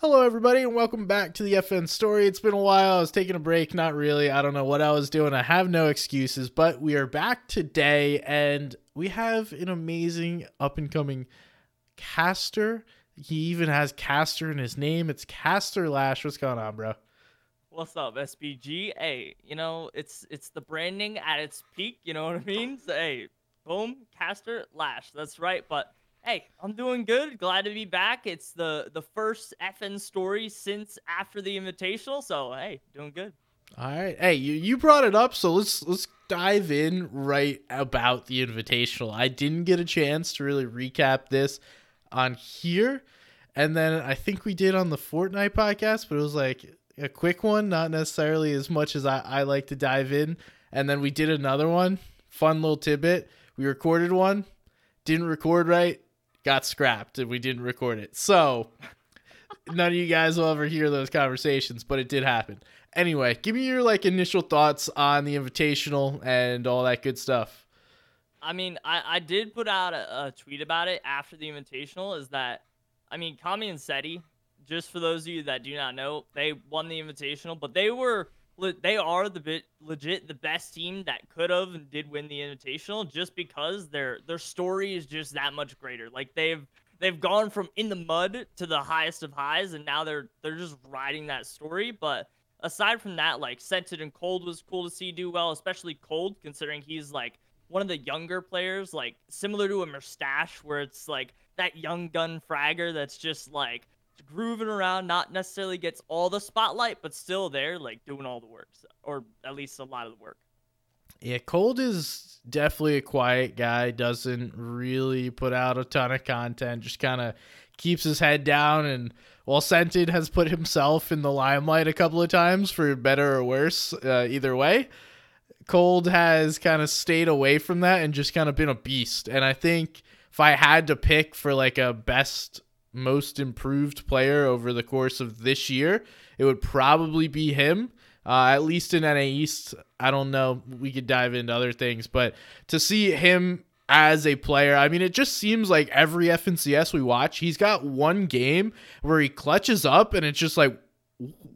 Hello, everybody, and welcome back to the FN story. It's been a while. I was taking a break. Not really. I don't know what I was doing. I have no excuses, but we are back today, and we have an amazing up and coming caster. He even has caster in his name. It's Caster Lash. What's going on, bro? What's up, SBG? Hey, you know, it's it's the branding at its peak, you know what I mean? So, hey, boom, caster, lash. That's right. But hey, I'm doing good. Glad to be back. It's the the first FN story since after the invitational. So hey, doing good. All right. Hey, you, you brought it up, so let's let's dive in right about the invitational. I didn't get a chance to really recap this on here. And then I think we did on the Fortnite podcast, but it was like a quick one, not necessarily as much as I, I like to dive in. And then we did another one, fun little tidbit. We recorded one, didn't record right, got scrapped, and we didn't record it. So none of you guys will ever hear those conversations, but it did happen. Anyway, give me your like initial thoughts on the invitational and all that good stuff. I mean, I, I did put out a, a tweet about it after the invitational. Is that, I mean, Kami and Setty, just for those of you that do not know, they won the invitational, but they were they are the bit legit the best team that could have and did win the invitational just because their their story is just that much greater. Like they've they've gone from in the mud to the highest of highs and now they're they're just riding that story, but aside from that, like Cented and Cold was cool to see do well, especially Cold considering he's like one of the younger players, like similar to a Mustache, where it's like that young gun fragger that's just like grooving around, not necessarily gets all the spotlight, but still there, like doing all the work, or at least a lot of the work. Yeah, Cold is definitely a quiet guy, doesn't really put out a ton of content, just kind of keeps his head down. And while Cented has put himself in the limelight a couple of times for better or worse, uh, either way, Cold has kind of stayed away from that and just kind of been a beast. And I think if I had to pick for like a best, most improved player over the course of this year, it would probably be him. Uh, at least in NA East, I don't know. We could dive into other things, but to see him as a player, I mean, it just seems like every FNCS we watch, he's got one game where he clutches up, and it's just like,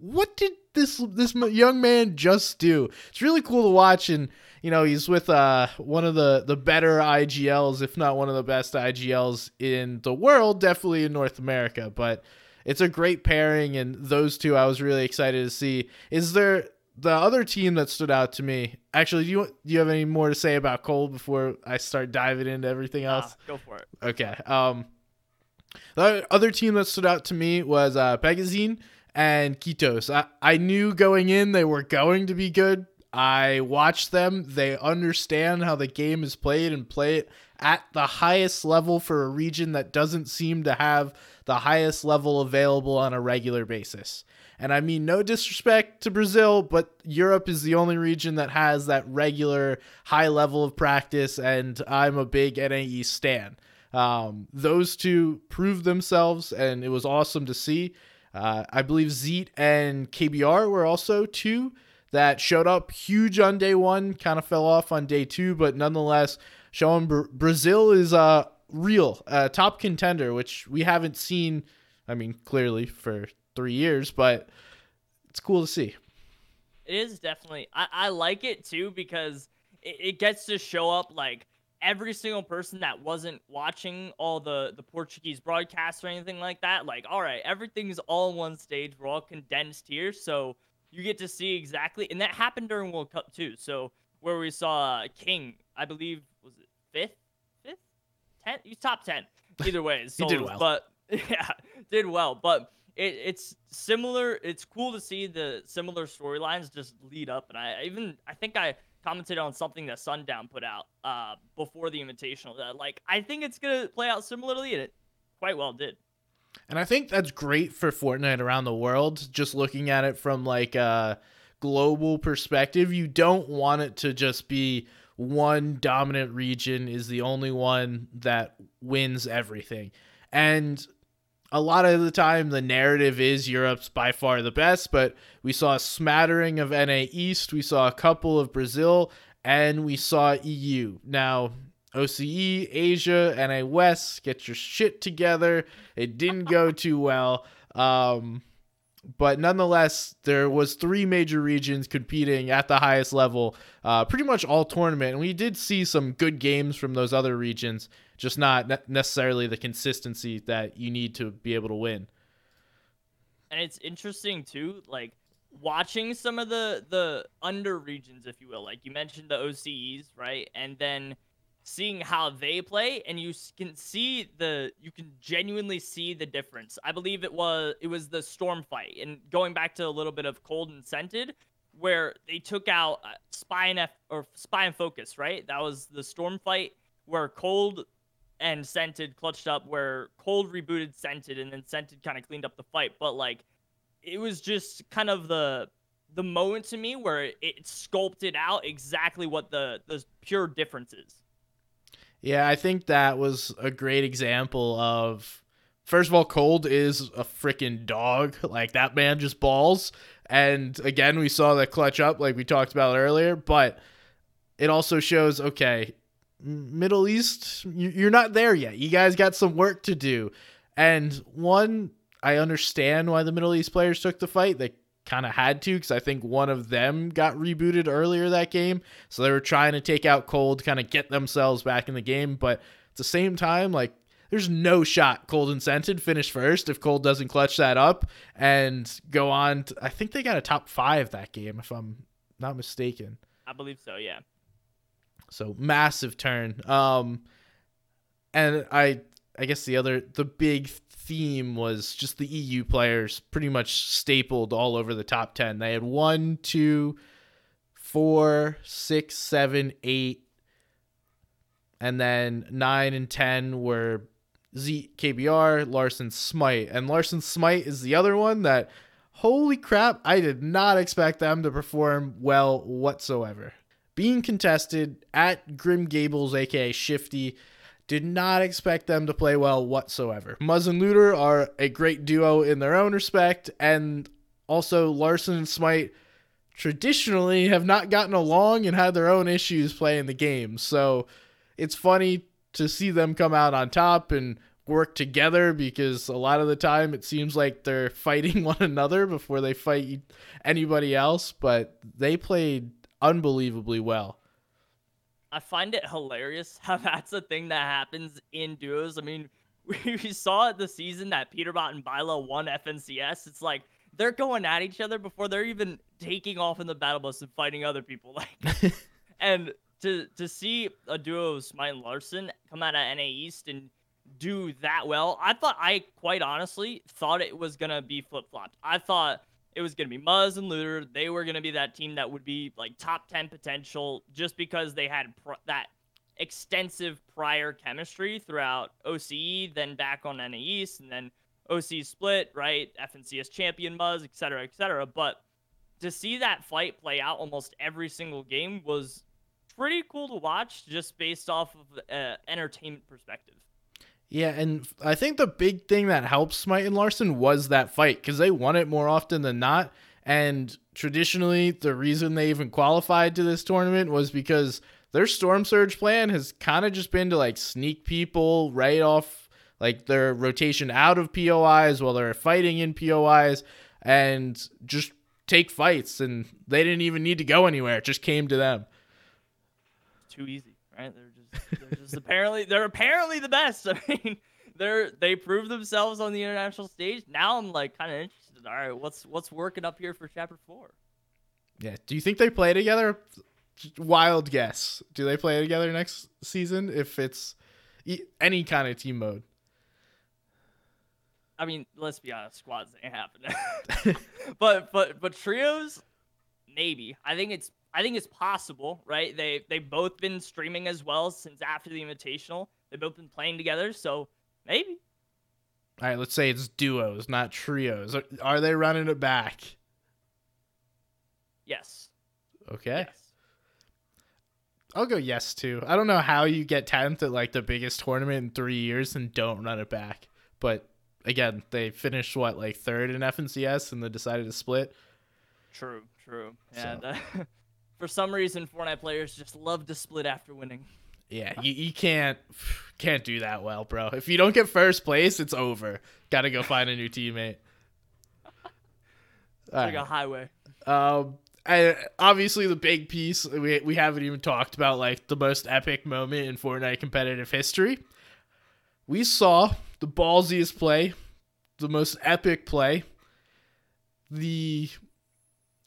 what did this this young man just do? It's really cool to watch, and you know he's with uh one of the the better IGLs, if not one of the best IGLs in the world, definitely in North America. But it's a great pairing, and those two I was really excited to see. Is there the other team that stood out to me? Actually, do you do you have any more to say about Cold before I start diving into everything else? go for it. Okay. Um, the other team that stood out to me was uh, Pegazine and Kitos. I, I knew going in they were going to be good. I watch them. They understand how the game is played and play it at the highest level for a region that doesn't seem to have the highest level available on a regular basis. And I mean, no disrespect to Brazil, but Europe is the only region that has that regular high level of practice, and I'm a big NAE stan. Um, those two proved themselves, and it was awesome to see. Uh, I believe Zeet and KBR were also two that showed up huge on day one, kind of fell off on day two, but nonetheless, showing Br- Brazil is uh, real, uh, top contender, which we haven't seen, I mean, clearly for three years, but it's cool to see. It is definitely. I, I like it too because it, it gets to show up like every single person that wasn't watching all the the Portuguese broadcasts or anything like that, like, all right, everything's all one stage. We're all condensed here, so you get to see exactly. And that happened during World Cup too. So where we saw uh, King, I believe, was it fifth, fifth, tenth? He's top ten. Either way, he did well. But yeah, did well. But it, it's similar. It's cool to see the similar storylines just lead up. And I even I think I commented on something that Sundown put out uh, before the Invitational. That like I think it's gonna play out similarly, and it quite well did. And I think that's great for Fortnite around the world. Just looking at it from like a global perspective, you don't want it to just be one dominant region is the only one that wins everything. And a lot of the time the narrative is Europe's by far the best, but we saw a smattering of NA East, we saw a couple of Brazil, and we saw EU. Now, OCE, Asia, NA West, get your shit together. It didn't go too well. Um, but nonetheless, there was three major regions competing at the highest level, uh, pretty much all tournament. And we did see some good games from those other regions, just not necessarily the consistency that you need to be able to win. And it's interesting too, like watching some of the the under regions, if you will. Like you mentioned the OCEs, right? And then seeing how they play and you can see the you can genuinely see the difference. I believe it was it was the storm fight and going back to a little bit of cold and Cented where they took out uh, spy and F, or spy and focus right? That was the storm fight where cold and Cented clutched up where cold rebooted Cented and then Cented kind of cleaned up the fight. But like it was just kind of the the moment to me where it sculpted out exactly what the the pure difference is yeah, I think that was a great example of first of all, Cold is a freaking dog. Like that man just balls. And again, we saw the clutch up like we talked about earlier, but it also shows okay, Middle East, you're not there yet. You guys got some work to do. And one, I understand why the Middle East players took the fight. They kind of had to because I think one of them got rebooted earlier that game. So they were trying to take out Cold, kind of get themselves back in the game. But at the same time, like, there's no shot Cold and Cented finish first if Cold doesn't clutch that up and go on. To, I think they got a top five that game, if I'm not mistaken. I believe so, yeah. So massive turn. Um, and I, I guess the other, the big theme was just the EU players pretty much stapled all over the top 10. They had one, two, four, six, seven, eight, and then nine and 10 were Z KBR, Larssen Smite. And Larson Smite is the other one that, holy crap, I did not expect them to perform well whatsoever. Being contested at Grim Gables, aka Shifty, did not expect them to play well whatsoever. Muzz and Looter are a great duo in their own respect, and also Larson and Smite traditionally have not gotten along and had their own issues playing the game. So it's funny to see them come out on top and work together because a lot of the time it seems like they're fighting one another before they fight anybody else, but they played unbelievably well. I find it hilarious how that's a thing that happens in duos. I mean, we, saw it the season that Peterbot and Bila won FNCS. It's like they're going at each other before they're even taking off in the battle bus and fighting other people. Like, and to to see a duo of Smite and Larson come out of NA East and do that well, I thought I quite honestly thought it was gonna be flip flopped. I thought it was going to be Muzz and Looter. They were going to be that team that would be like top 10 potential just because they had pr- that extensive prior chemistry throughout OCE, then back on NA East, and then OC split, right? FNCS champion Muzz, et cetera, et cetera. But to see that fight play out almost every single game was pretty cool to watch just based off of uh, entertainment perspective. Yeah, and I think the big thing that helped Smite and Larssen was that fight because they won it more often than not. And traditionally, the reason they even qualified to this tournament was because their Storm Surge plan has kind of just been to like sneak people right off like their rotation out of POIs while they're fighting in POIs and just take fights. And they didn't even need to go anywhere, it just came to them. Too easy, right? They're they're just apparently they're apparently the best. I mean, they're they prove themselves on the international stage. Now I'm like kind of interested. All right, what's what's working up here for chapter four? Yeah. Do you think they play together? Wild guess. Do they play together next season if it's any kind of team mode? I mean, let's be honest, squads ain't happening. but but but trios, maybe. I think it's I think it's possible, right? They they've both been streaming as well since after the Invitational. They've both been playing together, so maybe. All right, let's say it's duos, not trios. Are, are they running it back? Yes. Okay. Yes. I'll go yes too. I don't know how you get 10th at like the biggest tournament in 3 years and don't run it back. But again, they finished what like third in FNCS and they decided to split. True, true. And so. uh, for some reason, Fortnite players just love to split after winning. Yeah, you, you can't can't do that well, bro. If you don't get first place, it's over. Got to go find a new teammate. like a highway. Um, and obviously the big piece we we haven't even talked about like the most epic moment in Fortnite competitive history. We saw the ballsiest play, the most epic play, the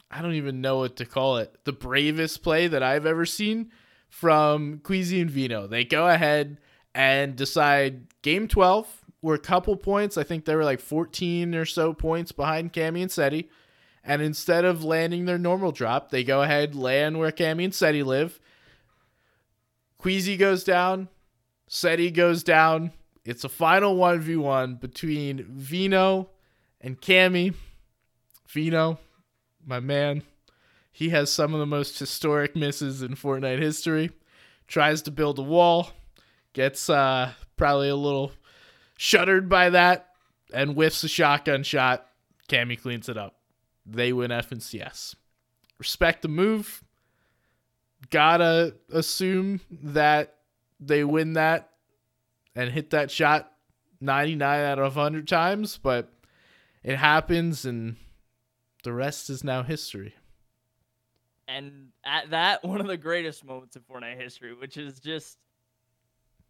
I don't even know what to call it, the bravest play that I've ever seen from Queasy and Vino. They go ahead and decide game 12. We're a couple points. I think they were like 14 or so points behind Kami and Setty. And instead of landing their normal drop, they go ahead, land where Kami and Setty live. Queasy goes down. Setty goes down. It's a final 1v1 between Vino and Kami. Vino, my man, he has some of the most historic misses in Fortnite history. Tries to build a wall, gets uh, probably a little shuddered by that, and whiffs a shotgun shot. Kami cleans it up. They win FNCS. Respect the move. Gotta assume that they win that and hit that shot 99 out of 100 times, but it happens and the rest is now history. And at that, one of the greatest moments in Fortnite history, which is just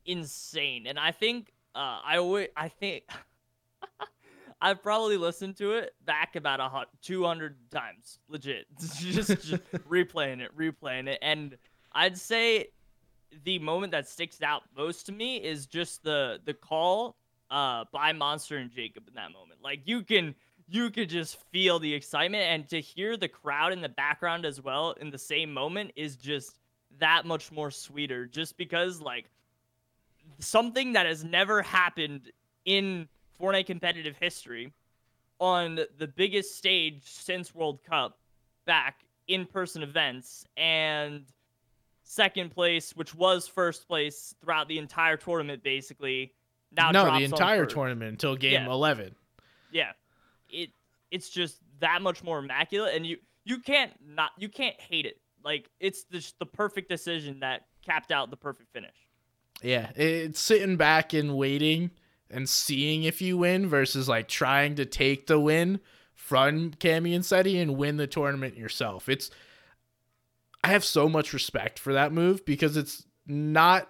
insane. And I think uh, I always, I think I've probably listened to it back about a 200 times, legit. just, just replaying it, replaying it, and I'd say the moment that sticks out most to me is just the the call uh by Monster and Jacob in that moment. Like you can you could just feel the excitement and to hear the crowd in the background as well in the same moment is just that much more sweeter just because like something that has never happened in Fortnite competitive history on the biggest stage since World Cup back in-person events and second place which was first place throughout the entire tournament basically now no the entire tournament until game yeah. 11 yeah it it's just that much more immaculate, and you you can't not you can't hate it. Like it's just the perfect decision that capped out the perfect finish. Yeah, it's sitting back and waiting and seeing if you win versus like trying to take the win from Kami and Setty and win the tournament yourself. It's I have so much respect for that move because it's not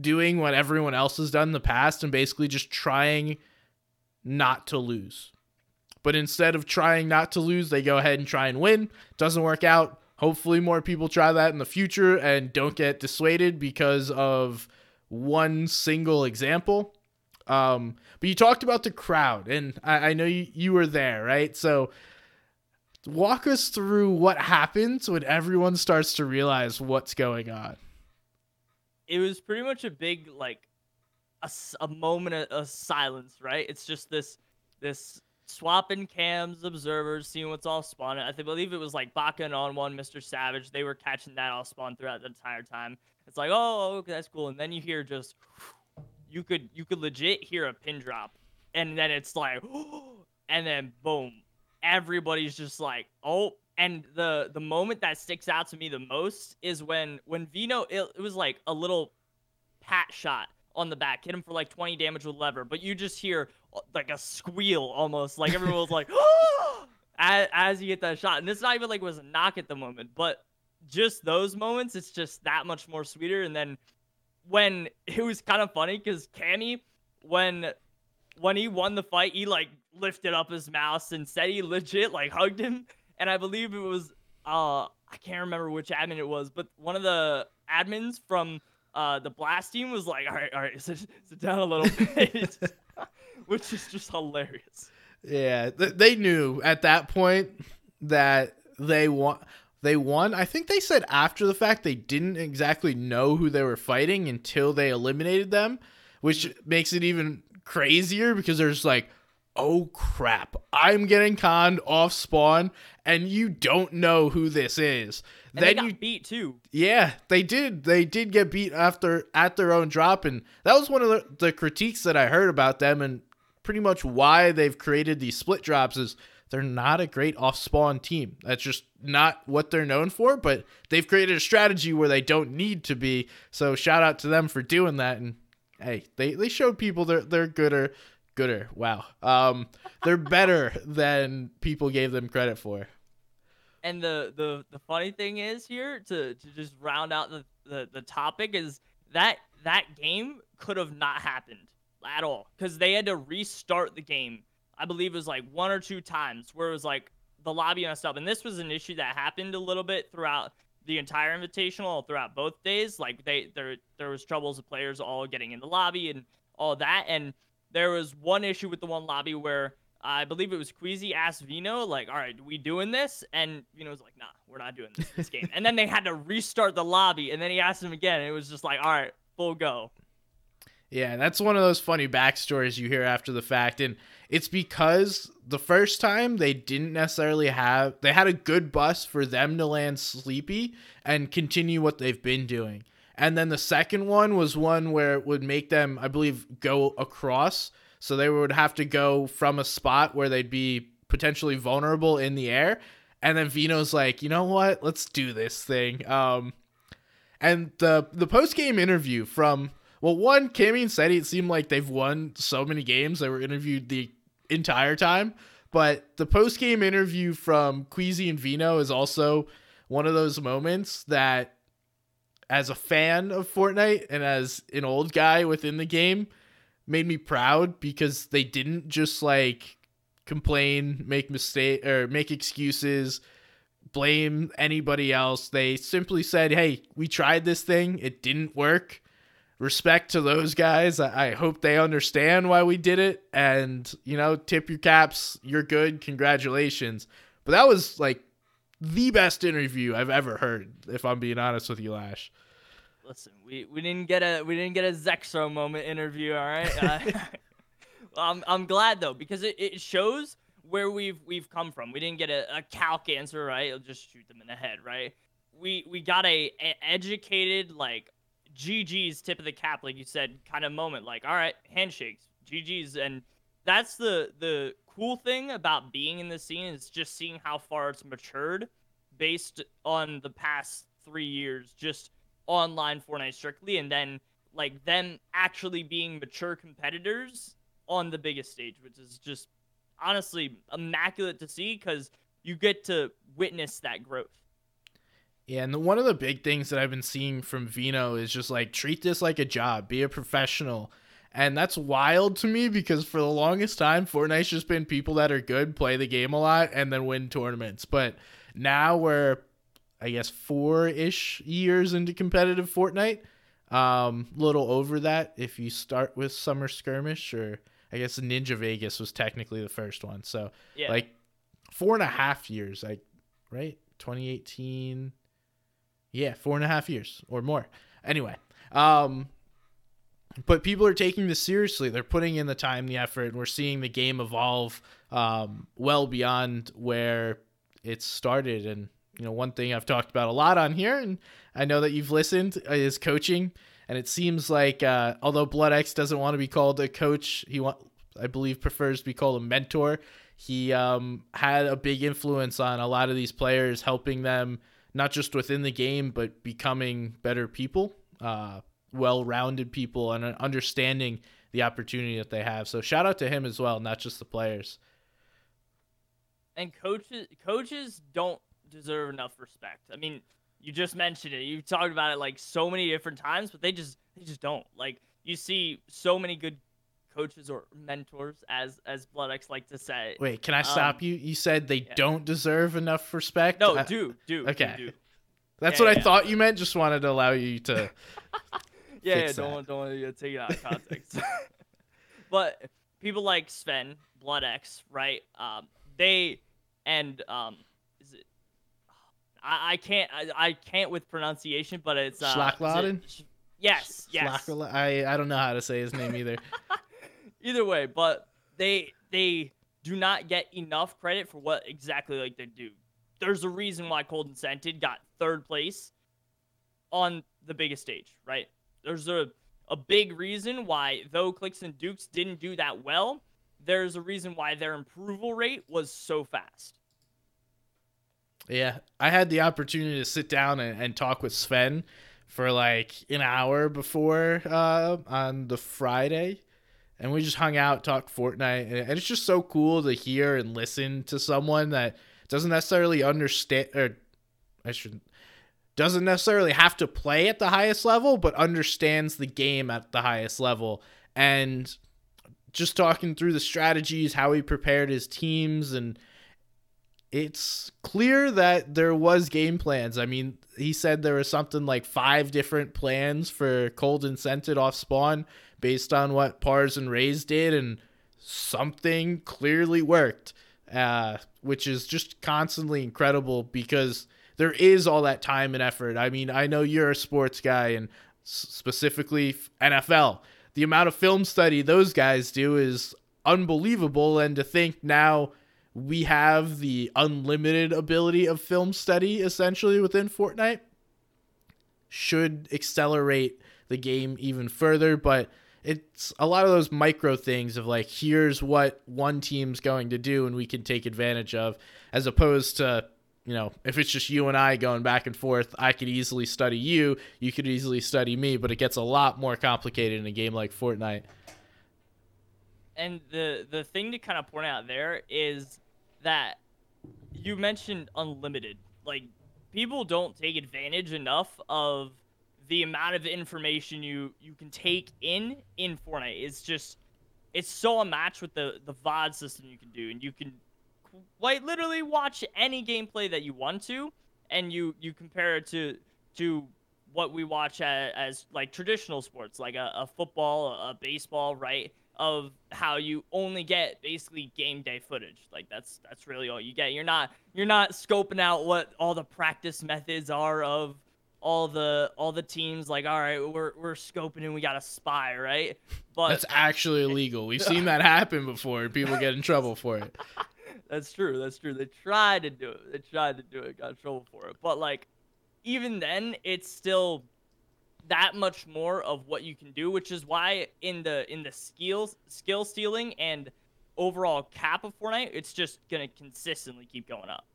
doing what everyone else has done in the past and basically just trying not to lose. But instead of trying not to lose, they go ahead and try and win. Doesn't work out. Hopefully, more people try that in the future and don't get dissuaded because of one single example. Um, but you talked about the crowd, and I, I know you, you were there, right? So, walk us through what happens when everyone starts to realize what's going on. It was pretty much a big, like, a, a moment of, of silence, right? It's just this this swapping cams, observers, seeing what's all spawning. I think, believe it was like Baka and on one, Mr. Savage. They were catching that all spawn throughout the entire time. It's like, oh, oh, okay, that's cool. And then you hear just, you could you could legit hear a pin drop, and then it's like, and then boom, everybody's just like, oh. And the the moment that sticks out to me the most is when when Vino it, it was like a little pat shot on the back, hit him for like 20 damage with lever, but you just hear like a squeal almost, like everyone was like, as, as you get that shot. And it's not even like it was a knock at the moment, but just those moments, it's just that much more sweeter. And then when it was kind of funny because Kami, when when he won the fight, he like lifted up his mouse and said he legit like hugged him. And I believe it was uh I can't remember which admin it was, but one of the admins from uh, the blast team was like, all right, all right, sit, sit down a little bit, which is just hilarious. Yeah, they knew at that point that they won. They won. I think they said after the fact they didn't exactly know who they were fighting until they eliminated them, which makes it even crazier because there's like, oh crap, I'm getting conned off spawn, and you don't know who this is. And then you beat too. Yeah, they did. They did get beat after at their own drop, and that was one of the, the critiques that I heard about them, and pretty much why they've created these split drops is they're not a great off spawn team. That's just not what they're known for, but they've created a strategy where they don't need to be. So shout out to them for doing that. And hey, they, they showed people they're they're gooder gooder. Wow. Um, they're better than people gave them credit for. And the the the funny thing is here to to just round out the the, the topic is that that game could have not happened at all because they had to restart the game. I believe it was like one or two times where it was like the lobby messed up, and this was an issue that happened a little bit throughout the entire invitational throughout both days. Like they there there was troubles of players all getting in the lobby and all that, and there was one issue with the one lobby where I believe it was Queasy asked Vino, like, all right, we doing this? And Vino was like, nah, we're not doing this this game. and then they had to restart the lobby, and then he asked him again, and it was just like, all right, full go. Yeah, that's one of those funny backstories you hear after the fact. And it's because the first time they didn't necessarily have, they had a good bus for them to land sleepy and continue what they've been doing. And then the second one was one where it would make them, I believe, go across. So they would have to go from a spot where they'd be potentially vulnerable in the air. And then Vino's like, you know what? Let's do this thing. Um, and the the post game interview from well, one, Kami and Setty, it seemed like they've won so many games. They were interviewed the entire time. But the post game interview from Queasy and Vino is also one of those moments that, as a fan of Fortnite and as an old guy within the game, made me proud because they didn't just like complain, make mistake or make excuses, blame anybody else. They simply said, "Hey, we tried this thing. It didn't work respect to those guys. I, hope they understand why we did it. And, you know, tip your caps. You're good. Congratulations. But that was like the best interview I've ever heard, if I'm being honest with you, Lash. Listen, we, we didn't get a we didn't get a Zexo moment interview, all right? Uh, I'm, I'm glad though, because it, it shows where we've we've come from. We didn't get a, a calc answer, right? It'll just shoot them in the head, right? We we got a, a educated, like GG's tip of the cap, like you said, kind of moment. Like, all right, handshakes, GG's, and that's the the cool thing about being in the scene is just seeing how far it's matured, based on the past three years, just online Fortnite strictly, and then like them actually being mature competitors on the biggest stage, which is just honestly immaculate to see because you get to witness that growth. Yeah, and one of the big things that I've been seeing from Vino is just like treat this like a job, be a professional. And that's wild to me because for the longest time, Fortnite's just been people that are good, play the game a lot, and then win tournaments. But now we're, I guess, four ish years into competitive Fortnite. Um, little over that if you start with Summer Skirmish, or I guess Ninja Vegas was technically the first one. So, yeah. like, four and a half years, like, right? 2018 yeah, four and a half years or more. Anyway, um, but people are taking this seriously. They're putting in the time, the effort, and we're seeing the game evolve um, well beyond where it started. And you know, one thing I've talked about a lot on here, and I know that you've listened, is coaching. And it seems like uh, although Blood X doesn't want to be called a coach, he want I believe prefers to be called a mentor. He um, had a big influence on a lot of these players, helping them not just within the game, but becoming better people, uh, well rounded people, and understanding the opportunity that they have. So shout out to him as well, not just the players. And coaches coaches don't deserve enough respect. I mean, you just mentioned it. You've talked about it like so many different times, but they just they just don't. Like you see so many good coaches or mentors, as as X like to say. Wait, can I stop um, you? You said they yeah. don't deserve enough respect. No, I, do do okay. Do, do. That's yeah, what yeah. I thought you meant. Just wanted to allow you to. yeah, yeah don't want, don't want to take it out of context. but people like Sven, Blood X, right? Um, they and um? I, I can't I, I can't with pronunciation, but it's uh, Schlackladen. Yes, yes. I I don't know how to say his name either. Either way, but they they do not get enough credit for what exactly like they do. There's a reason why Cold and Cented got third place on the biggest stage, right? There's a a big reason why though Clix and Dukez didn't do that well, there's a reason why their approval rate was so fast. Yeah, I had the opportunity to sit down and, and talk with Sven for like an hour before uh, on the Friday and we just hung out, talked Fortnite, and it's just so cool to hear and listen to someone that doesn't necessarily understand or I shouldn't doesn't necessarily have to play at the highest level, but understands the game at the highest level. And just talking through the strategies, how he prepared his teams, and it's clear that there was game plans. I mean, he said there was something like five different plans for Cold and Cented off spawn based on what Pars and Rays did, and something clearly worked, uh, which is just constantly incredible because there is all that time and effort. I mean, I know you're a sports guy and specifically NFL. The amount of film study those guys do is unbelievable. And to think now we have the unlimited ability of film study essentially within Fortnite should accelerate the game even further. But it's a lot of those micro things of like, here's what one team's going to do and we can take advantage of, as opposed to you know, if it's just you and I going back and forth, I could easily study you, you could easily study me, but it gets a lot more complicated in a game like Fortnite. And the the thing to kind of point out there is that you mentioned unlimited. Like people don't take advantage enough of the amount of information you you can take in in Fortnite. It's just it's so unmatched with the the VOD system you can do, and you can quite literally watch any gameplay that you want to, and you you compare it to to what we watch as, as like traditional sports, like a, a football, a, a baseball, right? Of how you only get basically game day footage. Like that's that's really all you get. You're not you're not scoping out what all the practice methods are of all the all the teams like all right we're we're scoping and we got a spy right but that's actually illegal we've seen that happen before people get in trouble for it that's true. That's true. They tried to do it. They tried to do it. Got in trouble for it. But like, even then, it's still that much more of what you can do, which is why in the in the skills skill stealing and overall cap of Fortnite, it's just gonna consistently keep going up.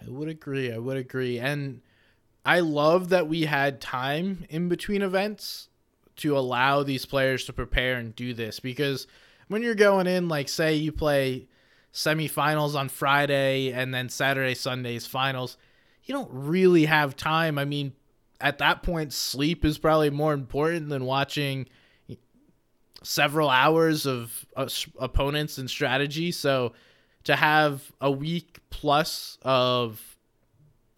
I would agree. I would agree. And I love that we had time in between events to allow these players to prepare and do this because when you're going in, like, say you play semifinals on Friday and then Saturday, Sunday's finals, you don't really have time. I mean, at that point, sleep is probably more important than watching several hours of uh, opponents and strategy. So to have a week plus of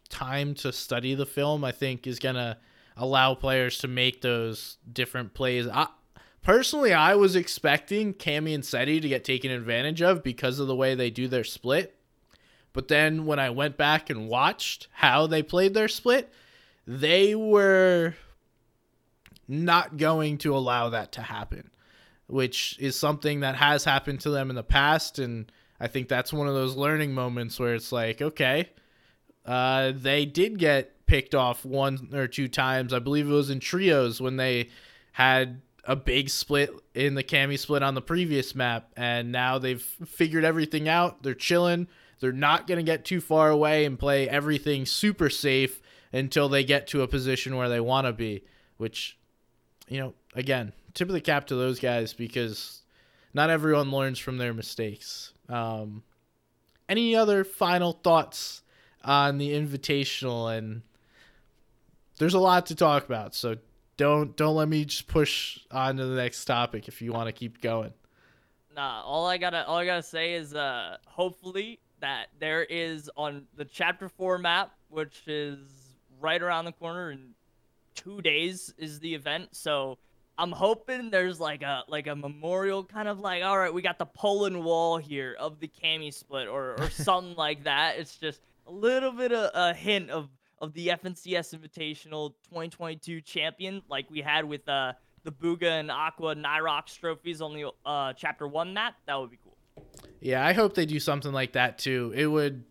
time to study the film, I think is going to allow players to make those different plays. I, Personally, I was expecting Kami and Setty to get taken advantage of because of the way they do their split. But then when I went back and watched how they played their split, they were not going to allow that to happen, which is something that has happened to them in the past. And I think that's one of those learning moments where it's like, okay, uh, they did get picked off one or two times. I believe it was in trios when they had a big split in the Kami split on the previous map, and now they've figured everything out. They're chilling. They're not going to get too far away and play everything super safe until they get to a position where they want to be, which, you know, again, tip of the cap to those guys because not everyone learns from their mistakes. Um, any other final thoughts on the invitational? And there's a lot to talk about, so don't don't let me just push on to the next topic if you want to keep going. Nah, all I gotta all I gotta say is uh hopefully that there is on the chapter four map, which is right around the corner in two days is the event. So I'm hoping there's like a like a memorial kind of like all right, we got the Poland wall here of the Kami split or or something like that. It's just a little bit of a hint of of the FNCS Invitational 2022 champion, like we had with uh, the Bugha and Aqua Nyhrox trophies on the uh, Chapter 1 map, that would be cool. Yeah, I hope they do something like that too. It would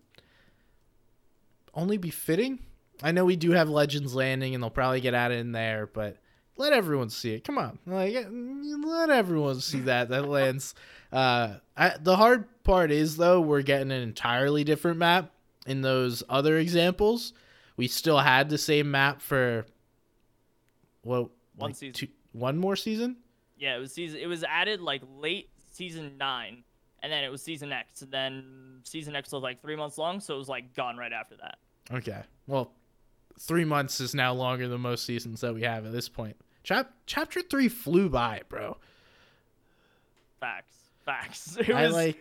only be fitting. I know we do have Legends Landing and they'll probably get added in there, but let everyone see it. Come on, like let everyone see that that lands. Uh, I, the hard part is though we're getting an entirely different map in those other examples, we still had the same map for what one like season, two, one more season. Yeah, it was season. It was added like late season nine, and then it was season X, and then season X was like three months long, so it was like gone right after that. Okay. Well, three months is now longer than most seasons that we have at this point. Chap- chapter three flew by, bro. Facts. Facts. It I was like.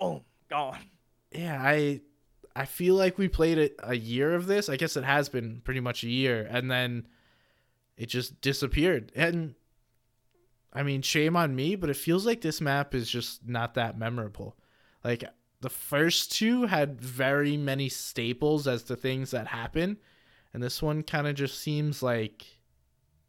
boom, gone. Yeah, I. I feel like we played it a year of this. I guess it has been pretty much a year, and then it just disappeared. And I mean, shame on me, but it feels like this map is just not that memorable. Like the first two had very many staples as to things that happen, and this one kind of just seems like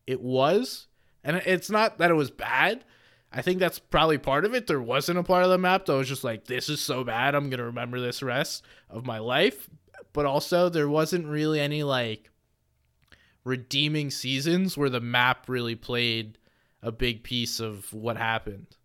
it was. And it's not that it was bad. I think that's probably part of it. There wasn't a part of the map that was just like, this is so bad, I'm to remember this rest of my life. But also, there wasn't really any like redeeming seasons where the map really played a big piece of what happened.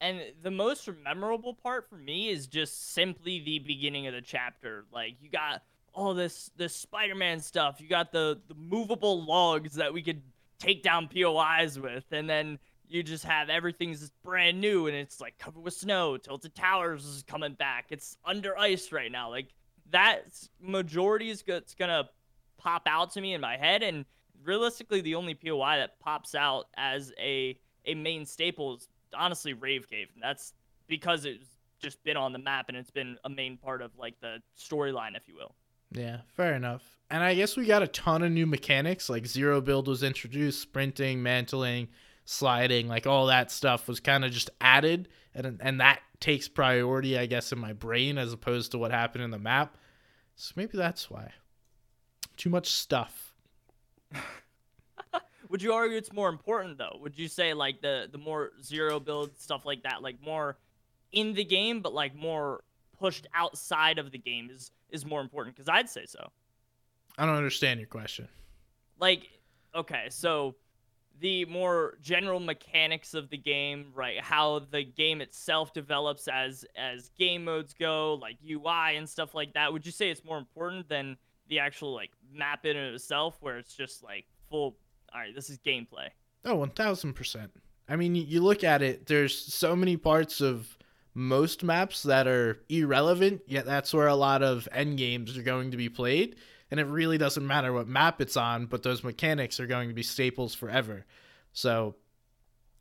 And the most memorable part for me is just simply the beginning of the chapter. Like you got all this this Spider-Man stuff. You got the the movable logs that we could take down POIs with, and then you just have everything's brand new and it's like covered with snow. Tilted Towers is coming back. It's under ice right now. Like that majority is gonna pop out to me in my head, and realistically, the only POI that pops out as a a main staple is honestly Rave Cave. And That's because it's just been on the map and it's been a main part of like the storyline, if you will. Yeah, fair enough. And I guess we got a ton of new mechanics, like zero build was introduced, sprinting, mantling, sliding, like all that stuff was kind of just added, and and that takes priority, I guess, in my brain as opposed to what happened in the map. So maybe that's why. Too much stuff. Would you argue it's more important though? Would you say like the the more zero build stuff like that, like more in the game, but like more pushed outside of the game is is more important? Because I'd say so. I don't understand your question. Like, okay, so the more general mechanics of the game, right? How the game itself develops as as game modes go, like UI and stuff like that. Would you say it's more important than the actual like map in itself, where it's just like full? All right, this is gameplay. Oh, 1000%. I mean, you look at it, there's so many parts of most maps that are irrelevant, yet that's where a lot of end games are going to be played. And it really doesn't matter what map it's on, but those mechanics are going to be staples forever. So,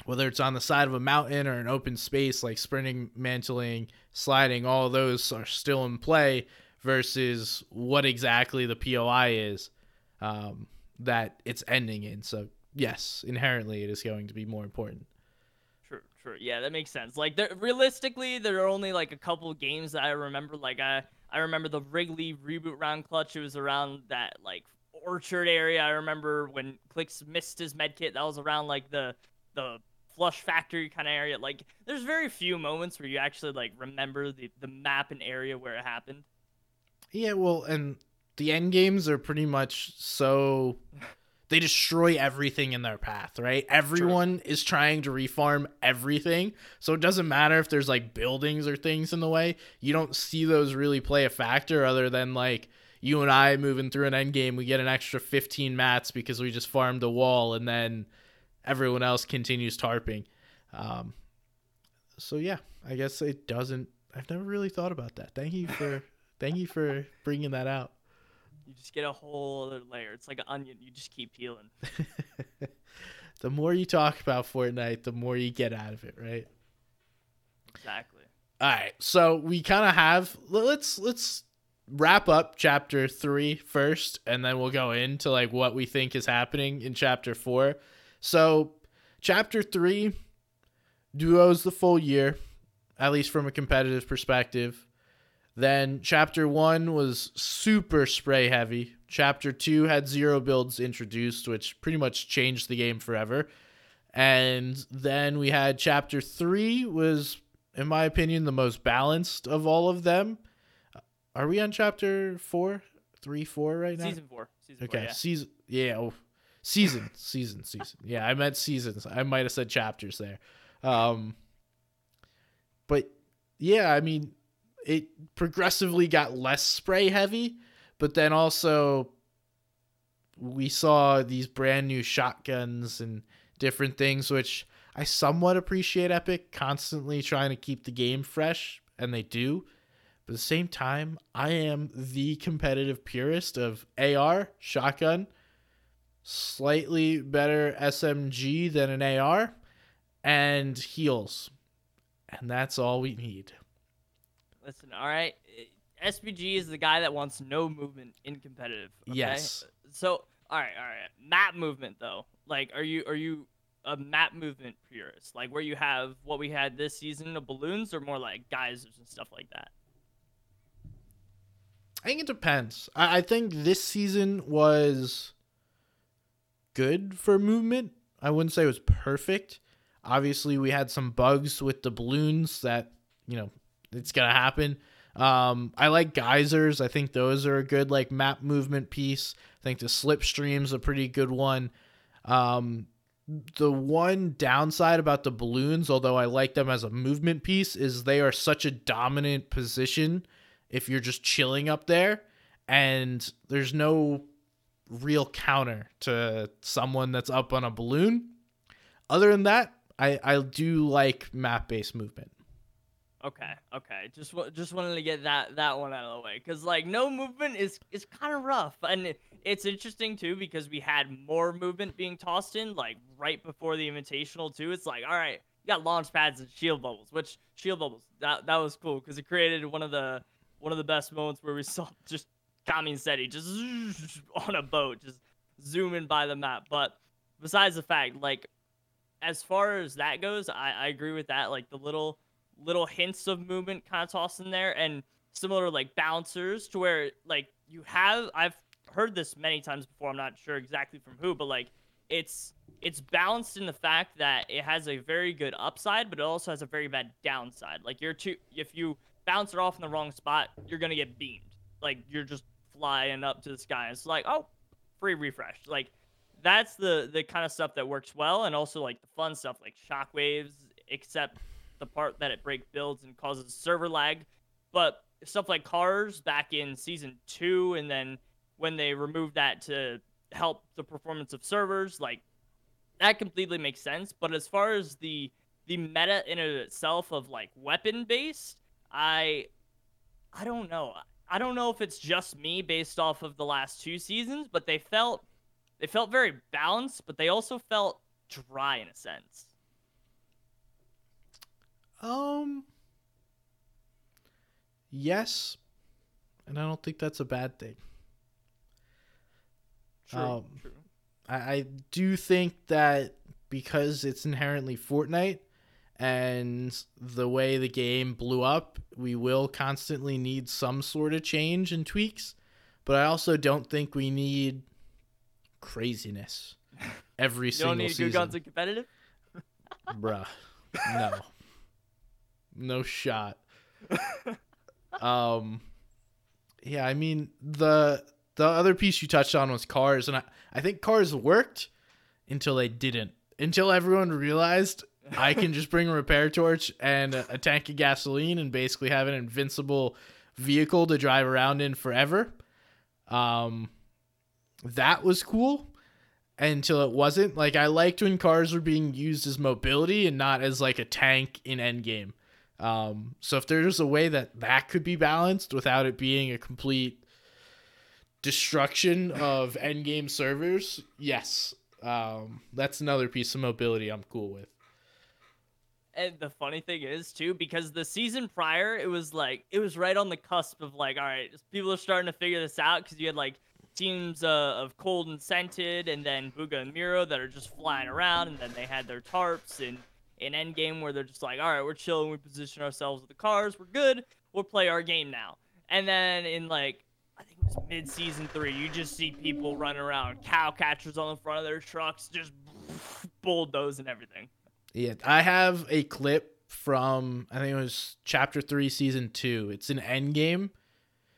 whether it's on the side of a mountain or an open space like sprinting, mantling, sliding, all those are still in play versus what exactly the POI is. Um, that it's ending in. So yes, inherently it is going to be more important. True. Yeah, that makes sense. Like there, realistically, there are only like a couple games that I remember. Like I, I remember the Wrigley reboot round clutch. It was around that like orchard area. I remember when Clix missed his medkit. That was around like the the flush factory kind of area. Like there's very few moments where you actually like remember the the map and area where it happened. Yeah, well, and the end games are pretty much so they destroy everything in their path, right? Everyone is trying to refarm everything. So it doesn't matter if there's like buildings or things in the way. You don't see those really play a factor other than like you and I moving through an end game, we get an extra 15 mats because we just farmed a wall and then everyone else continues tarping. Um, so yeah, I guess it doesn't I've never really thought about that. Thank you for thank you for bringing that out. You just get a whole other layer. It's like an onion. You just keep peeling. the more you talk about Fortnite, the more you get out of it, right? Exactly. All right. So we kind of have let's let's wrap up chapter three first, and then we'll go into like what we think is happening in chapter four. So chapter three, duos the full year, at least from a competitive perspective. Then chapter one was super spray heavy. Chapter two had zero builds introduced, which pretty much changed the game forever. And then we had chapter three was, in my opinion, the most balanced of all of them. Are we on chapter four, three, four right now? Season four. Season Okay, four, yeah. season. Yeah, oh, season, season, season. Yeah, I meant seasons. I might have said chapters there. Um, but yeah, I mean, it progressively got less spray heavy, but then also we saw these brand new shotguns and different things, which I somewhat appreciate Epic constantly trying to keep the game fresh, and they do. But at the same time, I am the competitive purist of AR, shotgun, slightly better SMG than an AR, and heals. And that's all we need. Listen, all right. Eh, SPG is the guy that wants no movement in competitive. Okay? Yes. So, all right, all right. Map movement though. Like, are you are you a map movement purist? Like, where you have what we had this season of balloons, or more like geysers and stuff like that? I think it depends. I, I think this season was good for movement. I wouldn't say it was perfect. Obviously, we had some bugs with the balloons that, you know, it's to happen. Um, I like geysers. I think those are a good like map movement piece. I think the slipstream's a pretty good one. Um, the one downside about the balloons, although I like them as a movement piece, is they are such a dominant position if you're just chilling up there and there's no real counter to someone that's up on a balloon. Other than that, I, I do like map based movement. Okay, okay. Just just wanted to get that that one out of the way because like no movement is is kind of rough, and it, it's interesting too because we had more movement being tossed in like right before the invitational too. It's like all right, you got launch pads and shield bubbles, which shield bubbles that that was cool because it created one of the one of the best moments where we saw just Kami and Setty just on a boat, just zooming by the map. But besides the fact, like as far as that goes, I, I agree with that. Like the little little hints of movement kind of tossed in there and similar like bouncers to where like you have I've heard this many times before. I'm not sure exactly from who, but like it's it's balanced in the fact that it has a very good upside, but it also has a very bad downside. Like you're too if you bounce it off in the wrong spot, you're gonna get beamed. Like you're just flying up to the sky. It's like, oh, free refresh. Like that's the the kind of stuff that works well, and also like the fun stuff like shockwaves, except the part that it break builds and causes server lag. But stuff like cars back in season two, and then when they removed that to help the performance of servers, like that completely makes sense. But as far as the the meta in it itself of like weapon based, I I don't know. I don't know if it's just me based off of the last two seasons, but they felt they felt very balanced, but they also felt dry in a sense. Um Yes. And I don't think that's a bad thing. True, Um, true. I, I do think that because it's inherently Fortnite and the way the game blew up, we will constantly need some sort of change and tweaks. But I also don't think we need craziness every You single don't need season. good guns in competitive. Bruh. No. No shot. um Yeah, I mean the the other piece you touched on was cars and I, I think cars worked until they didn't. Until everyone realized I can just bring a repair torch and a, a tank of gasoline and basically have an invincible vehicle to drive around in forever. Um that was cool until it wasn't. Like I liked when cars were being used as mobility and not as like a tank in endgame. Um, so if there's a way that that could be balanced without it being a complete destruction of endgame servers, yes, um, that's another piece of mobility I'm cool with. And the funny thing is too, because the season prior, it was like it was right on the cusp of like, all right, people are starting to figure this out because you had like teams uh, of Cold and Cented, and then Bugha and Miro that are just flying around, and then they had their tarps in in Endgame where they're just like, all right, we're chilling, we position ourselves with the cars, we're good, we'll play our game now. And then in like I think it was mid season three, you just see people running around, cow catchers on the front of their trucks, just bulldoze and everything. Yeah, I have a clip from I think it was chapter three, season two. It's an endgame.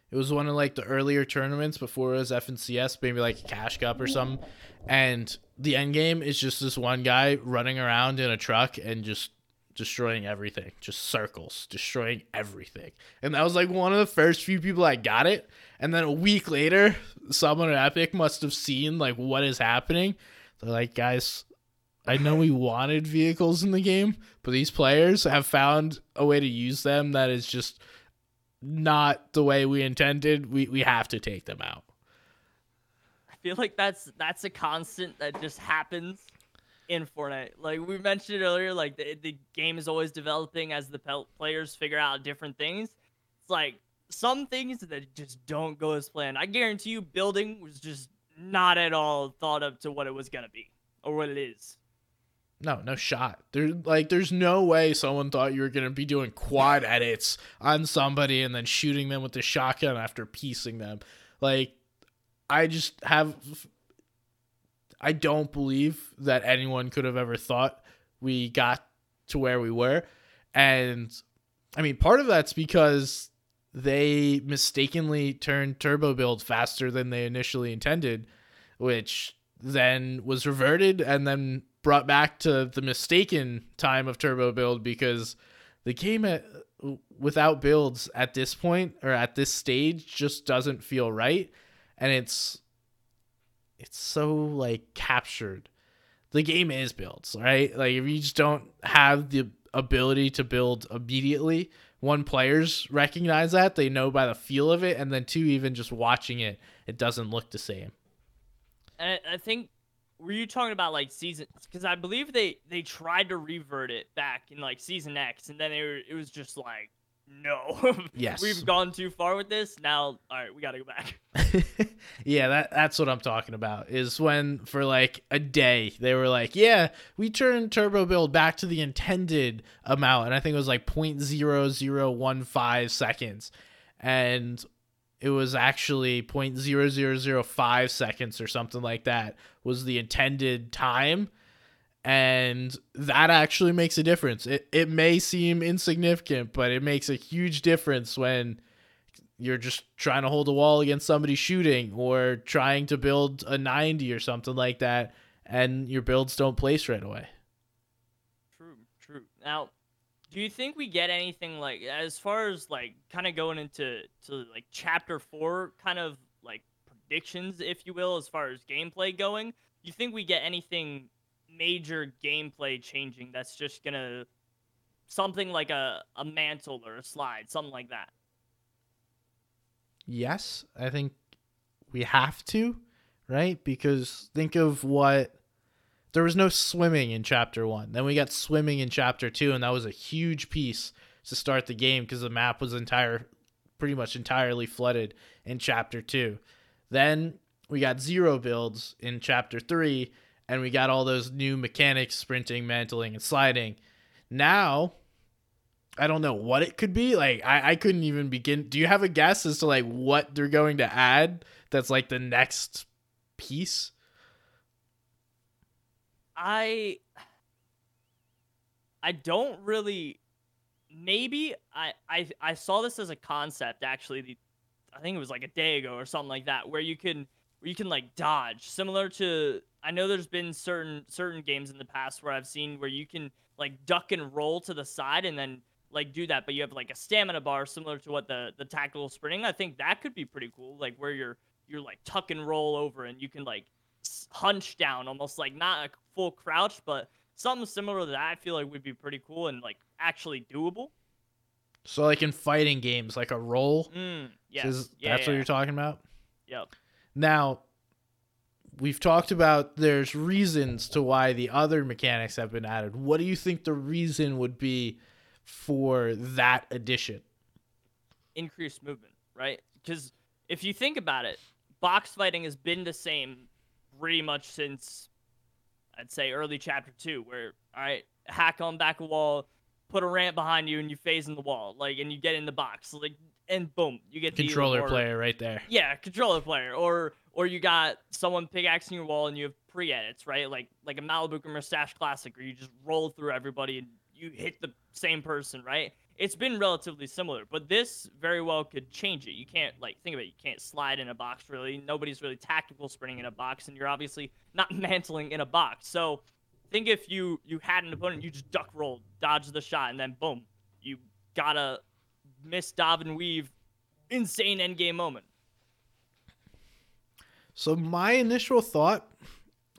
It was one of like the earlier tournaments before it was FNCS, maybe like Cash Cup or something. And the end game is just this one guy running around in a truck and just destroying everything, just circles, destroying everything. And that was like one of the first few people I got it. And then a week later, someone at Epic must have seen like what is happening. They're like, guys, I know we wanted vehicles in the game, but these players have found a way to use them that is just not the way we intended. We we have to take them out. I feel like that's that's a constant that just happens in Fortnite. Like we mentioned earlier, like the, the game is always developing as the players figure out different things. It's like some things that just don't go as planned. I guarantee you, building was just not at all thought up to what it was gonna be or what it is. No, no shot. There's like there's no way someone thought you were gonna be doing quad edits on somebody and then shooting them with the shotgun after piecing them. Like I just have I don't believe that anyone could have ever thought we got to where we were. And I mean part of that's because they mistakenly turned turbo build faster than they initially intended, which then was reverted and then brought back to the mistaken time of turbo build because the game at, without builds at this point or at this stage just doesn't feel right. And it's it's so like captured. The game is builds right? Like if you just don't have the ability to build immediately one players recognize that they know by the feel of it and then two even just watching it it doesn't look the same. I think were you talking about like season because i believe they they tried to revert it back in like season x and then it, were, it was just like no. Yes. We've gone too far with this. Now all right we gotta go back. Yeah that that's what i'm talking about is when for like a day they were like yeah we turned turbo build back to the intended amount and i think it was like 0.0015 seconds. And it was actually 0.0005 seconds or something like that was the intended time. And that actually makes a difference. It, it may seem insignificant but it makes a huge difference when you're just trying to hold a wall against somebody shooting or trying to build a 90 or something like that and your builds don't place right away. True true. Now do you think we get anything like as far as like kind of going into to like chapter four kind of like predictions if you will as far as gameplay going? Do you think we get anything major gameplay changing that's just gonna something like a, a mantle or a slide something like that? Yes i think we have to right? Because think of what there was no swimming in chapter one. Then we got swimming in chapter two, and that was a huge piece to start the game because the map was entire, pretty much entirely flooded in chapter two. Then we got zero builds in chapter three, and we got all those new mechanics, sprinting, mantling, and sliding. Now, I don't know what it could be. Like I, I couldn't even begin. Do you have a guess as to like what they're going to add? That's like the next piece. I I don't really maybe I, I I saw this as a concept actually I think it was like a day ago or something like that where you can where you can like dodge similar to I know there's been certain certain games in the past where I've seen where you can like duck and roll to the side and then like do that but you have like a stamina bar similar to what the the tactical sprinting I think that could be pretty cool like where you're you're like tuck and roll over and you can like hunch down, almost like not a full crouch, but something similar to that. I feel like would be pretty cool and like actually doable. So like in fighting games, like a roll. Mm, yes. Is, yeah, that's yeah. what you're talking about. Yep. Now, we've talked about there's reasons to why the other mechanics have been added. What do you think the reason would be for that addition? Increased movement, right? Because if you think about it, box fighting has been the same pretty much since I'd say early chapter two, where all right, hack on back a wall, put a ramp behind you, and you phase in the wall, like, and you get in the box, like, and boom, you get controller the, or, player right there. Yeah, controller player, or or you got someone pickaxing your wall and you have pre edits, right? Like like a Malibu Mustache Classic, where you just roll through everybody and you hit the same person, right? It's been relatively similar, but this very well could change it. You can't like think of it. You can't slide in a box really. Nobody's really tactical sprinting in a box, and you're obviously not mantling in a box. So think if you you had an opponent, you just duck roll, dodge the shot, and then boom, you gotta miss dive and weave, insane end game moment. So my initial thought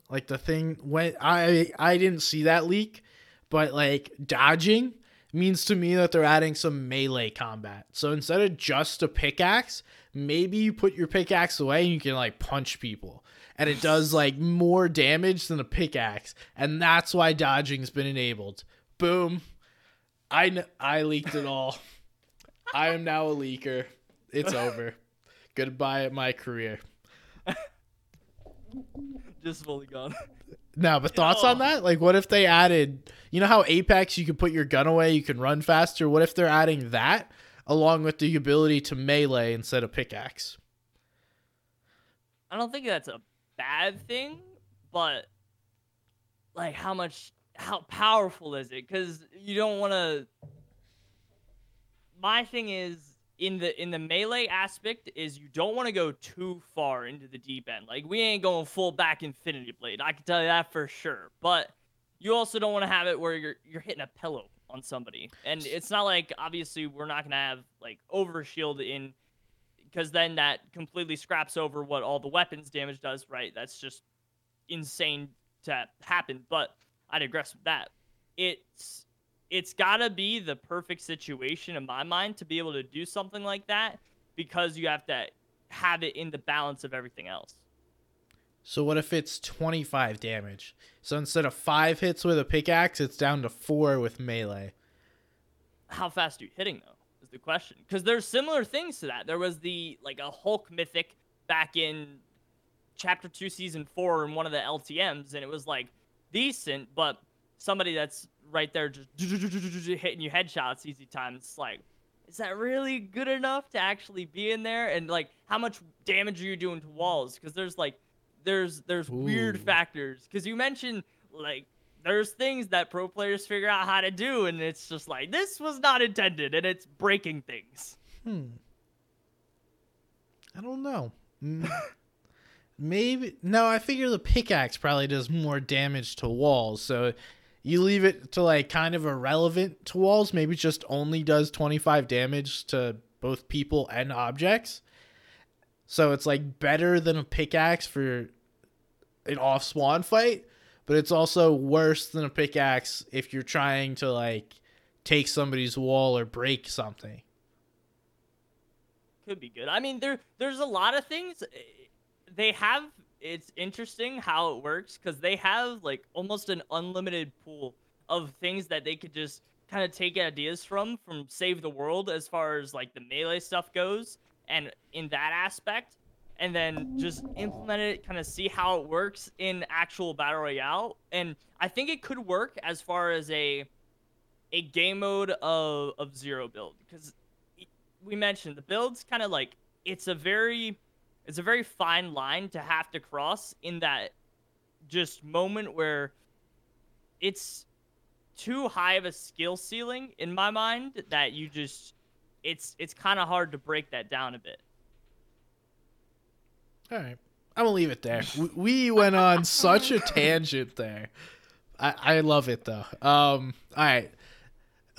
Like the thing when I I didn't see that leak, but like dodging means to me that they're adding some melee combat. So instead of just a pickaxe, maybe you put your pickaxe away and you can like punch people. And it does like more damage than a pickaxe. And that's why dodging's been enabled. Boom. I kn- I leaked it all. I am now a leaker. It's over. Goodbye at my career. Just fully gone. No, but thoughts on that? Like, what if they added, you know how Apex, you can put your gun away, you can run faster? What if they're adding that along with the ability to melee instead of pickaxe? I don't think that's a bad thing, but like how much, how powerful is it? Because you don't want to. My thing is in the in the melee aspect is you don't want to go too far into the deep end. Like we ain't going full back Infinity Blade. I can tell you that for sure. But you also don't want to have it where you're you're hitting a pillow on somebody. And it's not like obviously we're not gonna have like overshield in because then that completely scraps over what all the weapons damage does, right? That's just insane to happen. But I digress with that. It's it's got to be the perfect situation in my mind to be able to do something like that because you have to have it in the balance of everything else. So what if it's 25 damage? So instead of 5 hits with a pickaxe, it's down to 4 with melee. How fast are you hitting though? Is the question. Cuz there's similar things to that. There was the like a Hulk mythic back in chapter 2 season 4 in one of the LTMs and it was like decent, but somebody that's right there just hitting you headshots easy time. It's like, is that really good enough to actually be in there? And like, how much damage are you doing to walls? Because there's like, there's there's Ooh. weird factors. Because you mentioned like there's things that pro players figure out how to do, and it's just like this was not intended, and it's breaking things. Hmm. I don't know. Maybe no. I figure the pickaxe probably does more damage to walls, so you leave it to like kind of irrelevant to walls, maybe just only does 25 damage to both people and objects. So it's like better than a pickaxe for an off spawn fight, but it's also worse than a pickaxe if you're trying to like take somebody's wall or break something. Could be good. I mean, there there's a lot of things eh, they have it's interesting how it works because they have like almost an unlimited pool of things that they could just kind of take ideas from from save the world as far as like the melee stuff goes and in that aspect and then just implement it kind of see how it works in actual battle royale. And i think it could work as far as a a game mode of of zero build because we mentioned the build's kind of like it's a very it's a very fine line to have to cross in that just moment where it's too high of a skill ceiling in my mind that you just it's it's kind of hard to break that down a bit. All right. I'm gonna leave it there. We went on such a tangent there. I, I love it though. Um. All right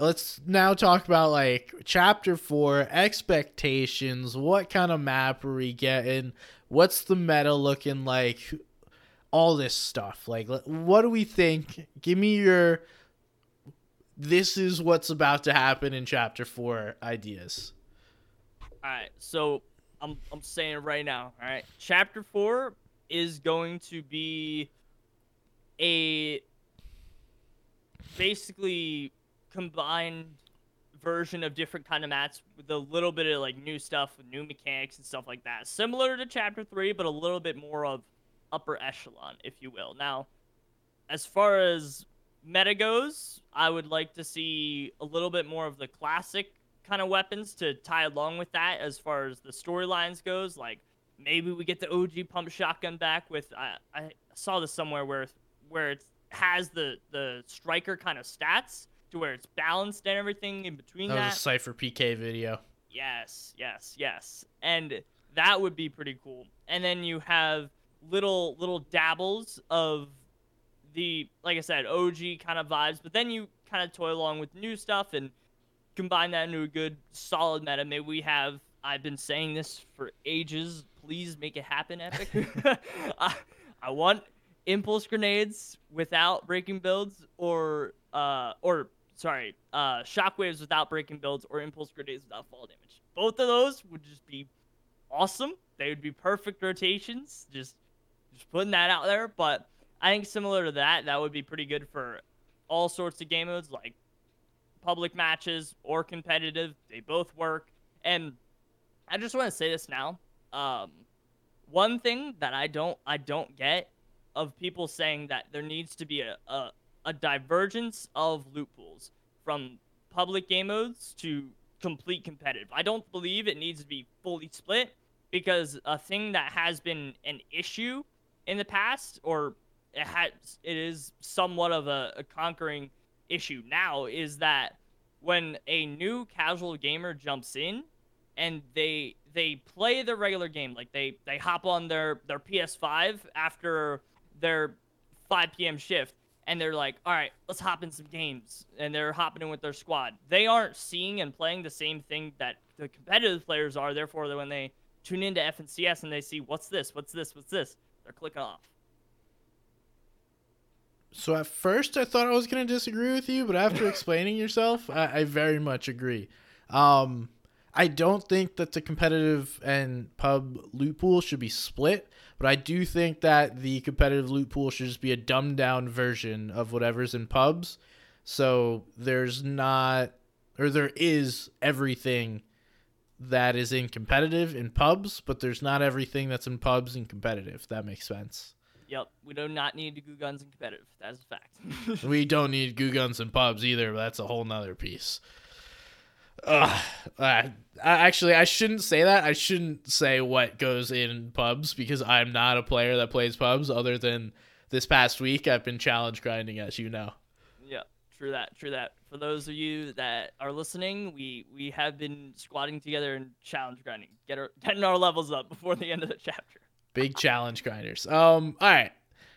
let's now talk about like chapter four expectations. What kind of map are we getting? What's the meta looking like? All this stuff. Like, what do we think? Give me your. This is what's about to happen in chapter four ideas. All right, so I'm I'm saying right now. All right, chapter four is going to be a basically combined version of different kind of mats with a little bit of like new stuff with new mechanics and stuff like that. Similar to chapter 3, but a little bit more of upper echelon, if you will. Now, as far as meta goes, I would like to see a little bit more of the classic kind of weapons to tie along with that as far as the storylines goes. Like maybe we get the OG pump shotgun back with I, I saw this somewhere where where it has the the striker kind of stats to where it's balanced and everything in between that. That was a SypherPK video. Yes, yes, yes. And that would be pretty cool. And then you have little little dabbles of the like I said, OG kind of vibes, but then you kind of toy along with new stuff and combine that into a good solid meta. Maybe we have I've been saying this for ages. Please make it happen, Epic. I, I want impulse grenades without breaking builds or uh or sorry, uh shockwaves without breaking builds or impulse grenades without fall damage. Both of those would just be awesome. They would be perfect rotations. Just just putting that out there, but I think similar to that, that would be pretty good for all sorts of game modes like public matches or competitive. They both work. And I just want to say this now. Um, one thing that I don't I don't get of people saying that there needs to be a, a, a divergence of loot pools from public game modes to complete competitive. I don't believe it needs to be fully split because a thing that has been an issue in the past or it has it is somewhat of a, a conquering issue now is that when a new casual gamer jumps in and they they play the regular game like they they hop on their their PS5 after their 5 p.m. shift and they're like, all right, let's hop in some games. And they're hopping in with their squad. They aren't seeing and playing the same thing that the competitive players are. Therefore, when they tune into FNCS and they see, what's this, what's this, what's this, they're clicking off. So at first I thought I was going to disagree with you, but after explaining yourself, I, I, very much agree. Um, I don't think that the competitive and pub loot pool should be split, but I do think that the competitive loot pool should just be a dumbed down version of whatever's in pubs. So there's not, or there is everything that is in competitive in pubs, but there's not everything that's in pubs in competitive. That makes sense. Yep, we do not need goo guns in competitive. That's a fact. we don't need goo guns in pubs either, but that's a whole nother piece. Uh, I, actually, I shouldn't say that. I shouldn't say what goes in pubs because I'm not a player that plays pubs. Other than this past week, I've been challenge grinding, as you know. Yeah, true that. True that. For those of you that are listening, we we have been squatting together and challenge grinding, get our getting our levels up before the end of the chapter. Big challenge grinders. Um, all right.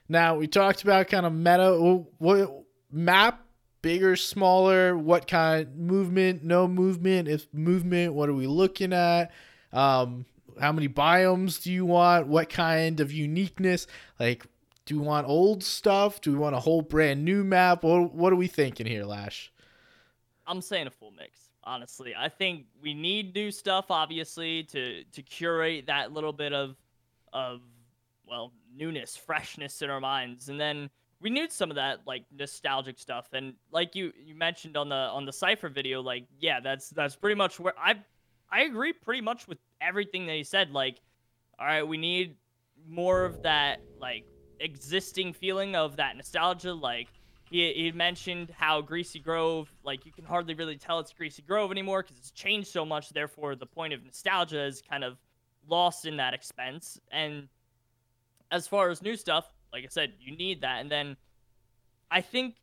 Now we talked about kind of meta what map bigger, smaller, what kind movement, no movement, if movement, what are we looking at? Um, how many biomes do you want? What kind of uniqueness? Like, do we want old stuff? Do we want a whole brand new map? What, what are we thinking here, Lash? I'm saying a full mix honestly. I think we need new stuff, obviously, to to curate that little bit of of well newness, freshness in our minds, and then we need some of that like nostalgic stuff. And like you you mentioned on the on the Sypher video, like yeah, that's that's pretty much where I I agree pretty much with everything that he said. Like, all right, we need more of that like existing feeling of that nostalgia. Like he, he mentioned how Greasy Grove, like you can hardly really tell it's Greasy Grove anymore because it's changed so much. Therefore, the point of nostalgia is kind of lost in that expense. And as far as new stuff, like I said, you need that. And then I think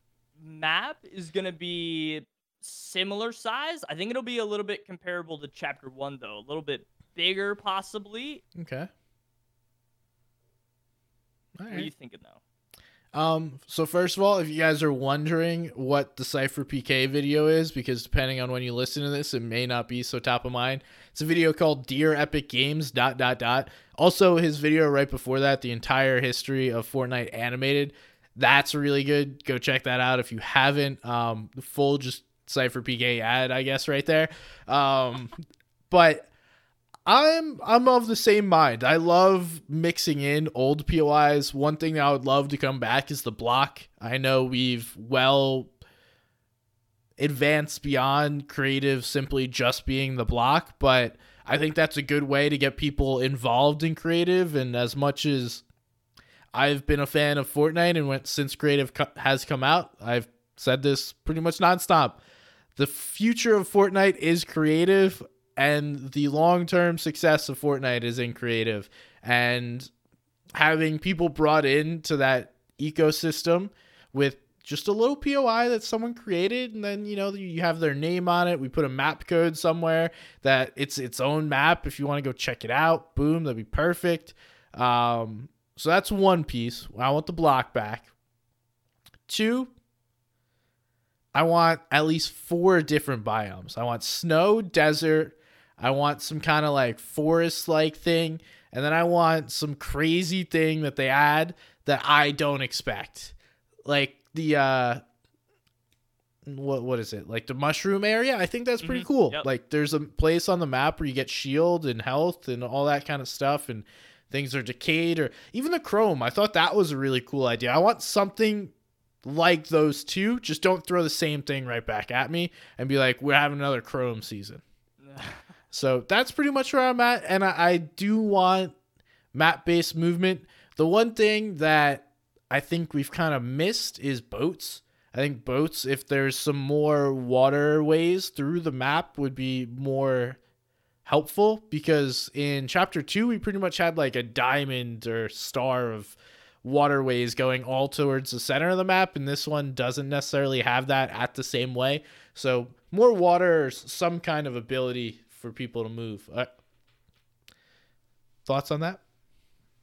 map is going to be similar size. I think it'll be a little bit comparable to chapter 1 though, a little bit bigger possibly. Okay. All what are you thinking though? Um, so first of all, if you guys are wondering what the SypherPK video is, because depending on when you listen to this, it may not be so top of mind. It's a video called Dear Epic Games dot dot dot. Also, his video right before that, the entire history of Fortnite animated. That's really good. Go check that out if you haven't. Um, full just SypherPK ad, I guess, right there. Um, but I'm I'm of the same mind. I love mixing in old POIs. One thing I would love to come back is the block. I know we've well advanced beyond creative simply just being the block, but I think that's a good way to get people involved in creative and as much as I've been a fan of Fortnite and went since creative co- has come out, I've said this pretty much nonstop. The future of Fortnite is creative and the long term success of Fortnite is in creative. And having people brought into that ecosystem with just a little POI that someone created, and then you know you have their name on it. We put a map code somewhere that it's its own map. If you want to go check it out, boom, that'd be perfect. Um, so that's one piece. I want the block back. Two, I want at least four different biomes. I want snow, desert, I want some kind of like forest like thing. And then I want some crazy thing that they add that I don't expect. Like the uh what what is it? Like the mushroom area? I think that's pretty Mhm. cool. Yep. Like there's a place on the map where you get shield and health and all that kind of stuff and things are decayed or even the chrome. I thought that was a really cool idea. I want something like those two. Just don't throw the same thing right back at me and be like, we're having another chrome season. So that's pretty much where I'm at. And I, I do want map based movement. The one thing that I think we've kind of missed is boats. I think boats, if there's some more waterways through the map, would be more helpful because in chapter two, we pretty much had like a diamond or star of waterways going all towards the center of the map, and this one doesn't necessarily have that at the same way. So, more water or some kind of ability for people to move. Uh, thoughts on that?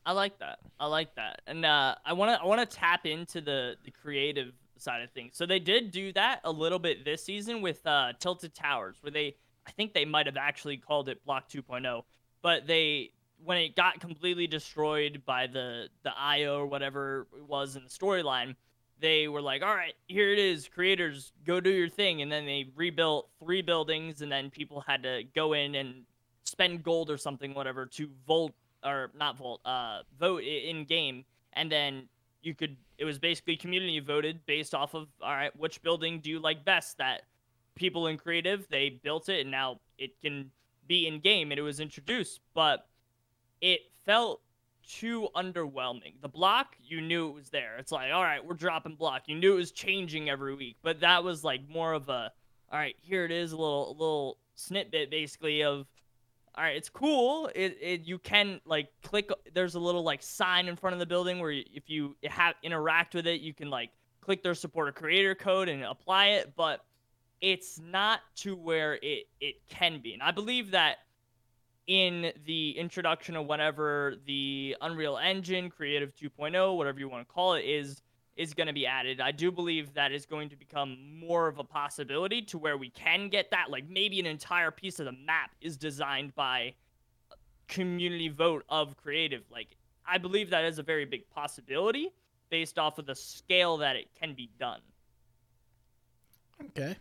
I like that. I like that. And uh, I want to I want to tap into the the creative side of things. So they did do that a little bit this season with uh, Tilted Towers, where they I think they might have actually called it Block 2.0, but they when it got completely destroyed by the the IO or whatever it was in the storyline, they were like, "All right, here it is, creators, go do your thing." And then they rebuilt three buildings, and then people had to go in and spend gold or something, whatever, to vote or not vote, uh, vote in game, and then you could. It was basically community voted based off of all right, which building do you like best? That people in creative they built it, and now it can be in game, and it was introduced, but it felt too underwhelming. The block, you knew it was there. It's like, all right, we're dropping block. You knew it was changing every week, but that was like more of a, all right, here it is, a little, a little snippet basically of, all right, it's cool. It, it you can like click. There's a little like sign in front of the building where if you have interact with it, you can like click their support a creator code and apply it, but it's not to where it it can be. And I believe that in the introduction of whatever the Unreal Engine, Creative 2.0, whatever you want to call it, is is going to be added. I do believe that is going to become more of a possibility to where we can get that. Like maybe an entire piece of the map is designed by community vote of creative. Like I believe that is a very big possibility based off of the scale that it can be done. Okay.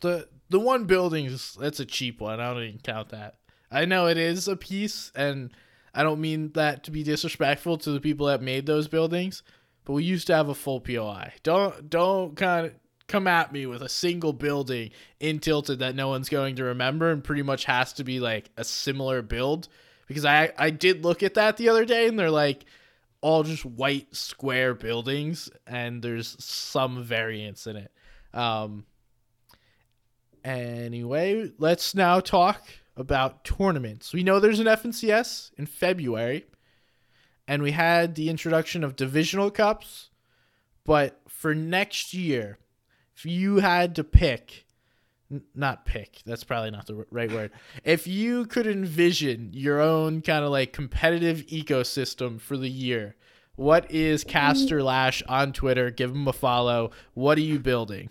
The the one building is that's a cheap one. I don't even count that. I know it is a piece, and I don't mean that to be disrespectful to the people that made those buildings, but we used to have a full POI. Don't don't kind of come at me with a single building in Tilted that no one's going to remember and pretty much has to be like a similar build because I I did look at that the other day and they're like all just white square buildings and there's some variance in it. Um Anyway, let's now talk about tournaments. We know there's an FNCS in February, and we had the introduction of divisional cups. But for next year, if you had to pick, n- not pick, that's probably not the right word. If you could envision your own kind of like competitive ecosystem for the year, what is Caster Lash on Twitter? Give him a follow. What are you building?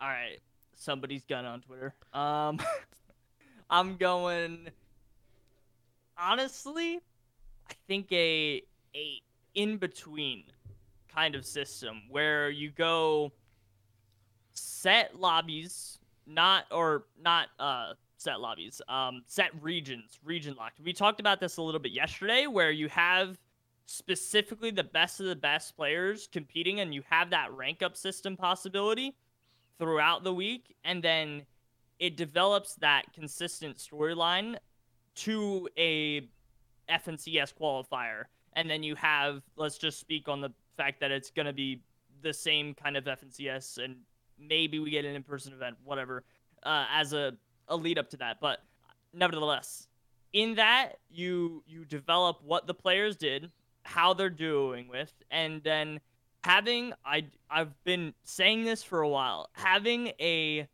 All right, somebody's gun on Twitter. Um, I'm going. Honestly, I think a a in between kind of system where you go set lobbies, not or not uh set lobbies, um set regions, region locked. We talked about this a little bit yesterday where you have specifically the best of the best players competing and you have that rank up system possibility throughout the week and then it develops that consistent storyline to a FNCS qualifier and then you have let's just speak on the fact that it's going to be the same kind of FNCS and maybe we get an in-person event whatever uh, as a, a lead up to that but nevertheless in that you you develop what the players did how they're doing with and then having I I've been saying this for a while. Having a a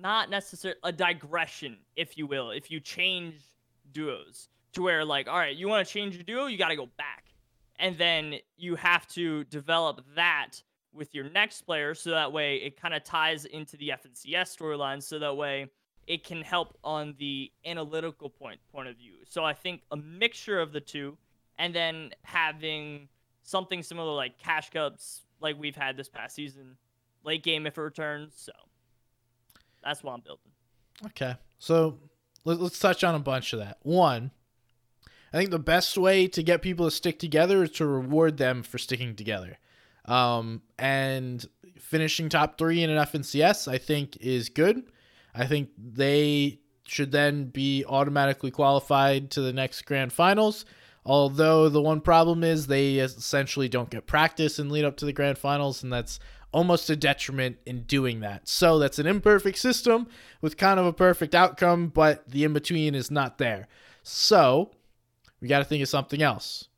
not necessarily a digression, if you will, if you change duos to where like, all right, you want to change your duo, you got to go back, and then you have to develop that with your next player so that way it kind of ties into the FNCS storyline so that way it can help on the analytical point point of view. So I think a mixture of the two and then having something similar like cash cups like we've had this past season, late game if it returns. So that's what I'm building. Okay. So let's touch on a bunch of that. One, I think the best way to get people to stick together is to reward them for sticking together. Um, and finishing top three in an FNCS, I think, is good. I think they should then be automatically qualified to the next grand finals. Although the one problem is they essentially don't get practice and lead up to the grand finals, and that's almost a detriment in doing that. So that's an imperfect system with kind of a perfect outcome, but the in between is not there. So we got to think of something else.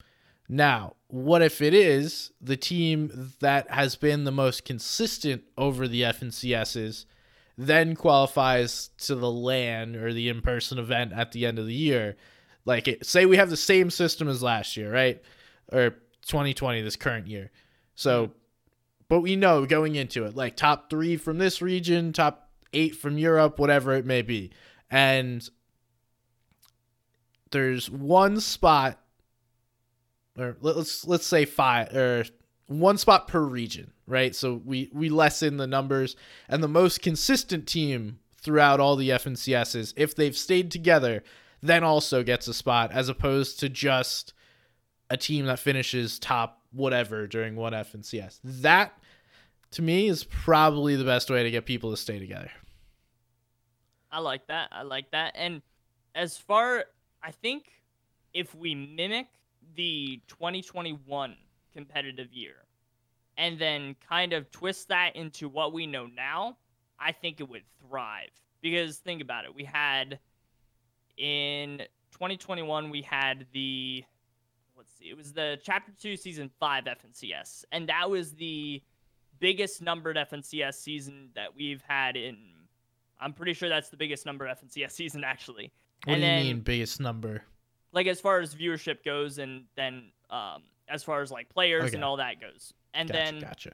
Now, what if it is the team that has been the most consistent over the FNCSs then qualifies to the LAN or the in person event at the end of the year? Like, it, say we have the same system as last year, right? Or 2020, this current year. So, but we know going into it, like top three from this region, top eight from Europe, whatever it may be. And there's one spot or let's let's say five or one spot per region, right? So we we lessen the numbers and the most consistent team throughout all the FNCSs, if they've stayed together, then also gets a spot as opposed to just a team that finishes top whatever during one FNCS. That to me is probably the best way to get people to stay together. I like that. I like that. And as far I think if we mimic the 2021 competitive year and then kind of twist that into what we know now, I think it would thrive. Because think about it, we had in 2021 we had the let's see, it was the chapter 2 season 5 FNCS and that was the biggest numbered FNCS season that we've had in I'm pretty sure that's the biggest number FNCS season actually. What and do you then, mean biggest number? Like as far as viewership goes, and then um, as far as like players okay. and all that goes, and gotcha, then gotcha.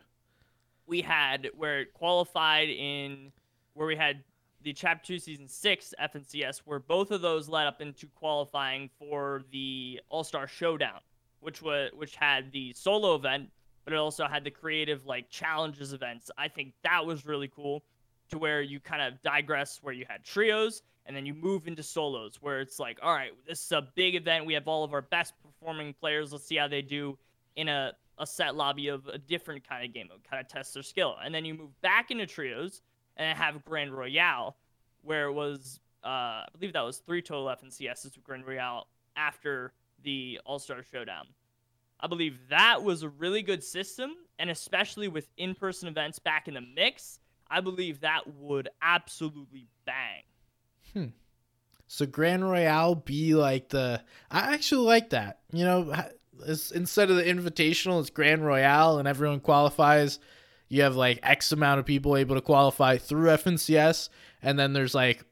we had where it qualified in where we had the Chapter Two Season Six FNCS, where both of those led up into qualifying for the All Star Showdown, which was which had the solo event, but it also had the creative like challenges events. I think that was really cool to where you kind of digress where you had trios and then you move into solos where it's like all right this is a big event. We have all of our best performing players. Let's see how they do in a, a set lobby of a different kind of game mode kind of test their skill. And then you move back into trios and have grand royale where it was uh, i believe that was three total fncs's with grand royale after the all-star showdown i believe that was a really good system and especially with in-person events back in the mix I believe that would absolutely bang. Hmm. So Grand Royale be like the I actually like that. You know, instead of the invitational, it's Grand Royale and everyone qualifies. You have like X amount of people able to qualify through FNCS, and then there's like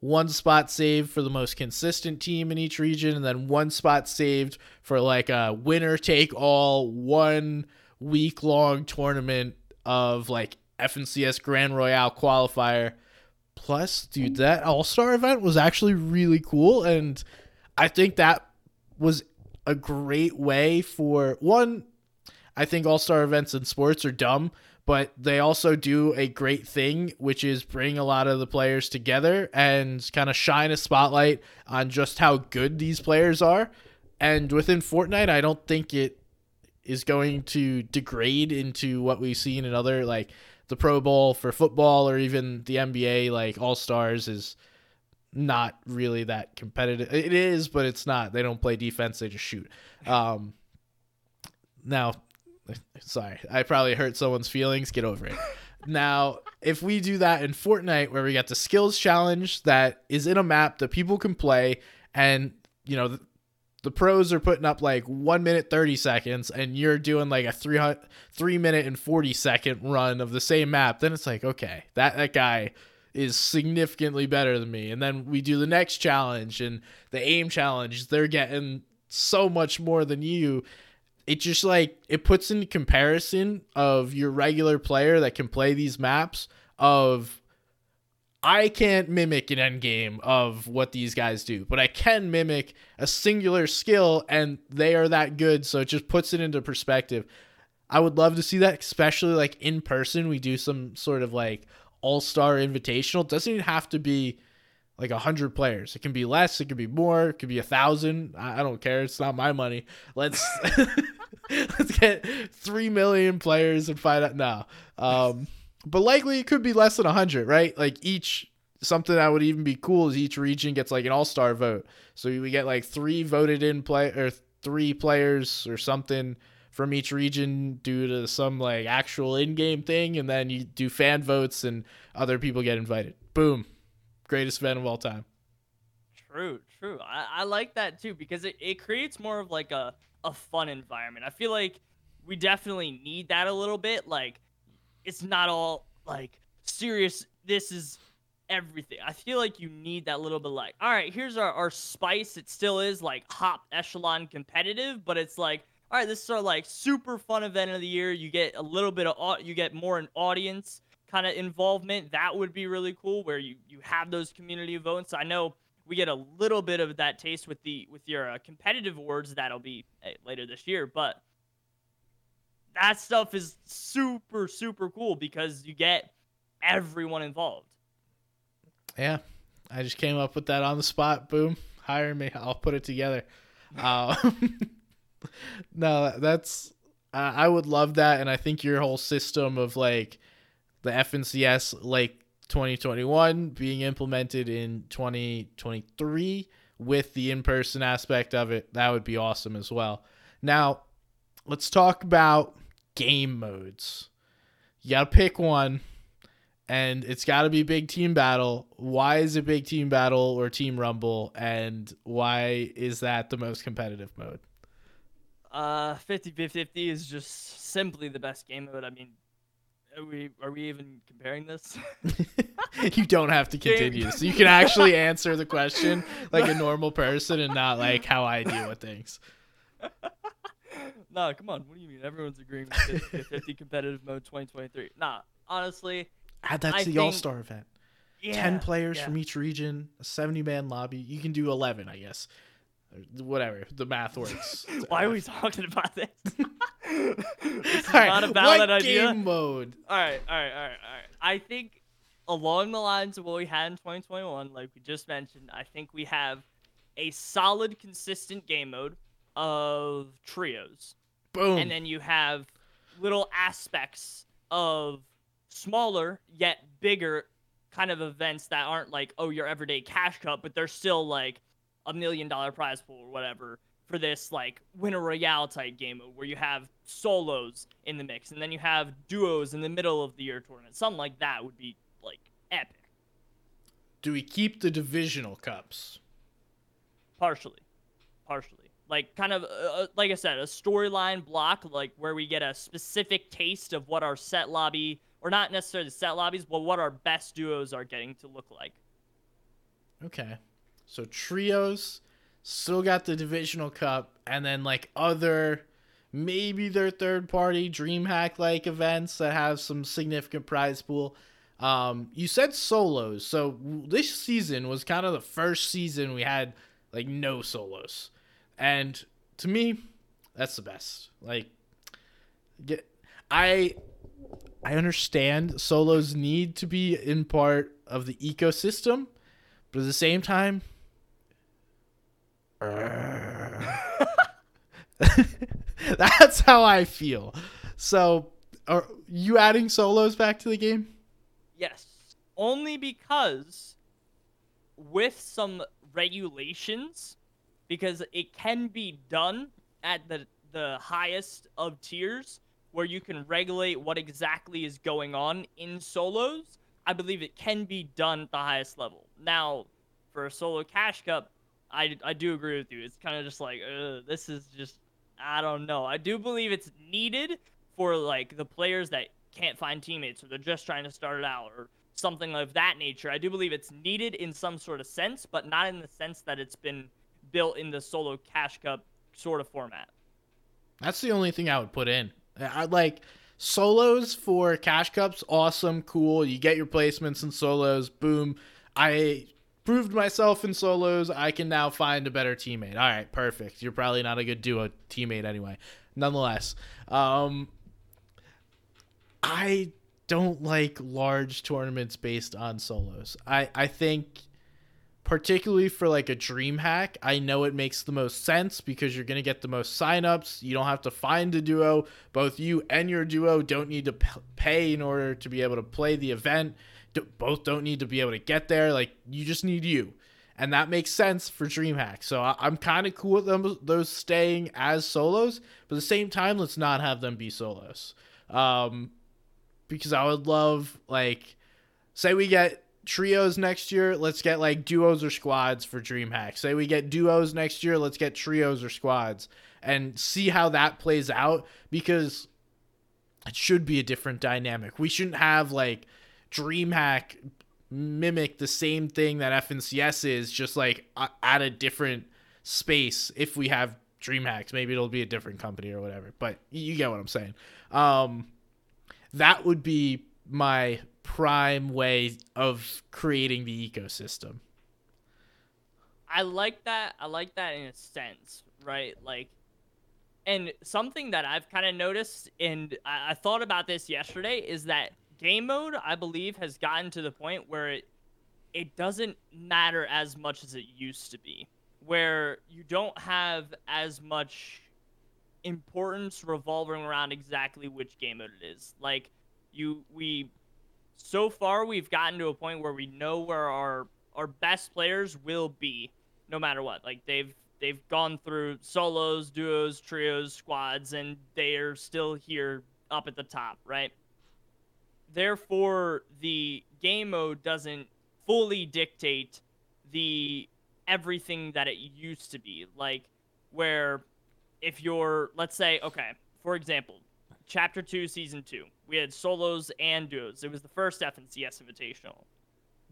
one spot saved for the most consistent team in each region, and then one spot saved for like a winner take all one week long tournament of like FNCS Grand Royale qualifier. Plus, dude, that All Star event was actually really cool, and I think that was a great way for one. I think All Star events in sports are dumb, but they also do a great thing, which is bring a lot of the players together and kind of shine a spotlight on just how good these players are. And within Fortnite, I don't think it is going to degrade into what we've seen in other like the Pro Bowl for football or even the NBA, like All Stars, is not really that competitive. It is, but it's not. They don't play defense; they just shoot. Um, now, sorry, I probably hurt someone's feelings. Get over it. now, if we do that in Fortnite, where we get the skills challenge that is in a map that people can play, and you know the pros are putting up like one minute 30 seconds and you're doing like a three, three minute and 40 second run of the same map then it's like okay that, that guy is significantly better than me and then we do the next challenge and the aim challenge they're getting so much more than you it just like it puts into comparison of your regular player that can play these maps of I can't mimic an end game of what these guys do, but I can mimic a singular skill and they are that good, so it just puts it into perspective. I would love to see that, especially like in person. We do some sort of like all star invitational. It doesn't even have to be like a hundred players. It can be less. It can be more. It could be a thousand. I don't care. It's not my money. Let's let's get three million players and find out. No, um, but likely it could be less than hundred, right? Like each something that would even be cool is each region gets like an all star vote. So we get like three voted in play or three players or something from each region due to some like actual in-game thing and then you do fan votes and other people get invited boom greatest event of all time true true i, I like that too because it, it creates more of like a, a fun environment i feel like we definitely need that a little bit like it's not all like serious this is everything i feel like you need that little bit like all right here's our, our spice it still is like hop echelon competitive but it's like all right, this is our like super fun event of the year. You get a little bit of you get more an audience kind of involvement. That would be really cool where you you have those community votes. I know we get a little bit of that taste with the with your uh, competitive awards that'll be hey, later this year, but that stuff is super super cool because you get everyone involved. Yeah, I just came up with that on the spot. Boom, hire me. I'll put it together. Uh, no, that's I would love that, and I think your whole system of like the FNCS like 2021 being implemented in 2023 with the in-person aspect of it, that would be awesome as well. Now, let's talk about game modes. You got to pick one and it's got to be big team battle. Why is it big team battle or team rumble and why is that the most competitive mode? Uh, 50 50 is just simply the best game mode. I mean, are we are we even comparing this? you don't have to continue, so you can actually answer the question like a normal person and not like how I deal with things. nah, come on. What do you mean? Everyone's agreeing with 50, 50 competitive mode 2023. Nah, honestly, add that to I the All Star event. Yeah, 10 players yeah. from each region, a 70 man lobby. You can do 11, I guess whatever the math works. Why are we talking about this? this is right, not a valid what idea. Game mode. All right, all right, all right, all right. I think along the lines of what we had in 2021, like we just mentioned, I think we have a solid, consistent game mode of trios. Boom. And then you have little aspects of smaller yet bigger kind of events that aren't like oh your everyday cash cup, but they're still like a million dollar prize pool or whatever for this like winner royale type game where you have solos in the mix and then you have duos in the middle of the year tournament. Something like that would be like epic. Do we keep the divisional cups? Partially, partially. Like kind of uh, uh like I said, a storyline block like where we get a specific taste of what our set lobby or not necessarily the set lobbies, but what our best duos are getting to look like. Okay. So trios still got the divisional cup, and then like other maybe their third party DreamHack like events that have some significant prize pool. Um, you said solos, so this season was kind of the first season we had like no solos, and to me, that's the best. Like, get I I understand solos need to be in part of the ecosystem, but at the same time, That's how I feel. So, are you adding solos back to the game? Yes. Only because with some regulations because it can be done at the the highest of tiers where you can regulate what exactly is going on in solos. I believe it can be done at the highest level. Now, for a solo cash cup, I, I do agree with you. It's kind of just like, uh, this is just, I don't know. I do believe it's needed for like the players that can't find teammates or they're just trying to start it out or something of that nature. I do believe it's needed in some sort of sense, but not in the sense that it's been built in the solo cash cup sort of format. That's the only thing I would put in. I like solos for cash cups. Awesome, cool. You get your placements in solos. Boom. I proved myself in solos. I can now find a better teammate. All right, perfect. You're probably not a good duo teammate anyway. Nonetheless, um, I don't like large tournaments based on solos. I I think particularly for like a DreamHack, I know it makes the most sense because you're going to get the most signups. You don't have to find a duo. Both you and your duo don't need to pay in order to be able to play the event. Both don't need to be able to get there. Like you just need you. And that makes sense for DreamHack. So I- am kind of cool with them those staying as solos, but at the same time, let's not have them be solos. Um, because I would love like, say we get trios next year, let's get like duos or squads for DreamHack. Say we get duos next year, let's get trios or squads and see how that plays out because it should be a different dynamic. We shouldn't have like DreamHack mimic the same thing that FNCS is, just like at a different space. If we have DreamHacks, maybe it'll be a different company or whatever. But you get what I'm saying. Um, that would be my prime way of creating the ecosystem. I like that. I like that in a sense, right? Like, and something that I've kind of noticed, and I, I, thought about this yesterday, is that game mode, I believe, has gotten to the point where it it doesn't matter as much as it used to be, where you don't have as much importance revolving around exactly which game mode it is. Like, you we so far we've gotten to a point where we know where our our best players will be no matter what. Like they've they've gone through solos, duos, trios, squads and they are still here up at the top, right? Therefore, the game mode doesn't fully dictate the everything that it used to be. Like where if you're let's say okay, for example, chapter 2 season 2 we had solos and duos. It was the first FNCS Invitational.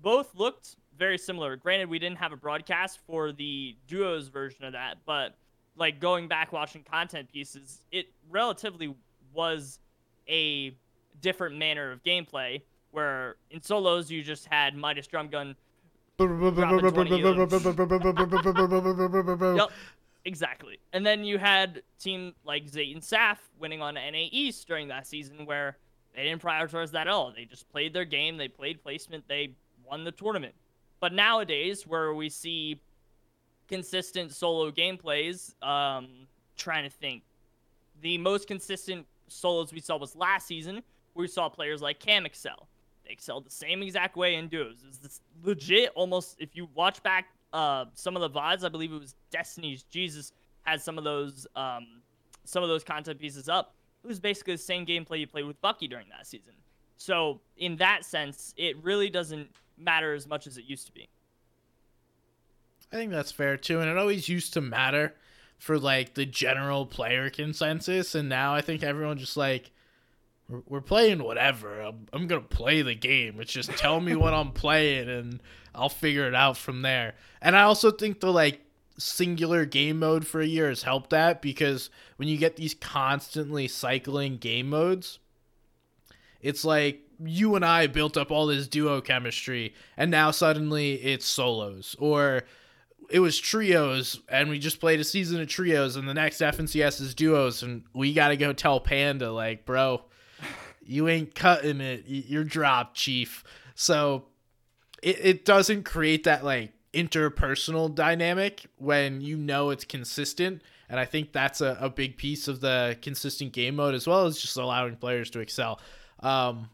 Both looked very similar. Granted, we didn't have a broadcast for the duos version of that, but like going back watching content pieces, it relatively was a different manner of gameplay. Where in solos you just had Midas Drum Gun. yep. Exactly. And then you had team like Zayt and Saf winning on NA East during that season where they didn't prioritize that at all. They just played their game, they played placement, they won the tournament. But nowadays, where we see consistent solo gameplays, um, trying to think, the most consistent solos we saw was last season, we saw players like Cam excel. They excelled the same exact way in duos. It's this legit, almost. If you watch back uh, some of the VODs, I believe it was Destiny's Jesus had some of those um, some of those content pieces up it was basically the same gameplay you played with Bucky during that season. So in that sense, it really doesn't matter as much as it used to be. I think that's fair too, and it always used to matter for like the general player consensus, and now I think everyone just like we're, playing whatever. I'm, I'm gonna play the game. It's just tell me what I'm playing, and I'll figure it out from there. And I also think the like singular game mode for a year has helped that because when you get these constantly cycling game modes, it's like you and I built up all this duo chemistry and now suddenly it's solos or it was trios and we just played a season of trios and the next FNCS is duos and we got to go tell Panda like, "Bro, you ain't cutting it. You're dropped, chief." So it, it doesn't create that like interpersonal dynamic when you know it's consistent. And I think that's a, a big piece of the consistent game mode as well as just allowing players to excel. Um,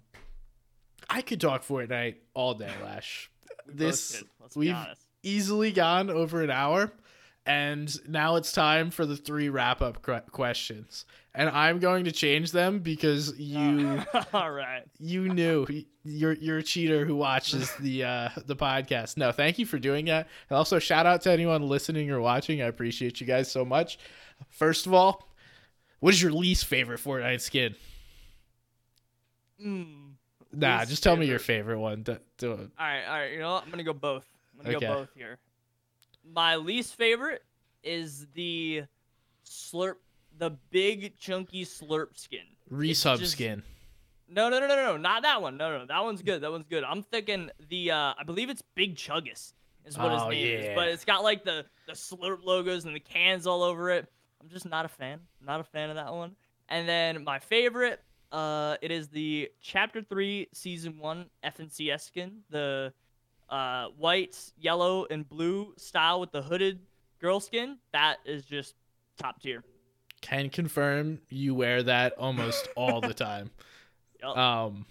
I could talk Fortnite all day, Lash. this we've easily gone over an hour. And now it's time for the three wrap up questions. And I'm going to change them because you All right. You knew you're you're a cheater who watches the uh the podcast. No, thank you for doing that. And also shout out to anyone listening or watching. I appreciate you guys so much. First of all, what is your least favorite Fortnite skin? Mm, nah, just tell favorite. me your favorite one. Do, do all right, all right. You know what? I'm gonna go both. I'm gonna okay. go both here. My least favorite is the slurp the big chunky slurp skin. Resub just- skin. No, no, no, no, no, not that one. No, no, that one's good. That one's good. I'm thinking the uh I believe it's Big Chuggus is what Oh, his name is, but it's got like the the slurp logos and the cans all over it. I'm just not a fan. Not a fan of that one. And then my favorite, uh, it is the Chapter Three, Season One FNCS skin, the uh white, yellow, and blue style with the hooded girl skin. That is just top tier. Can confirm you wear that almost all the time. Yup. Um,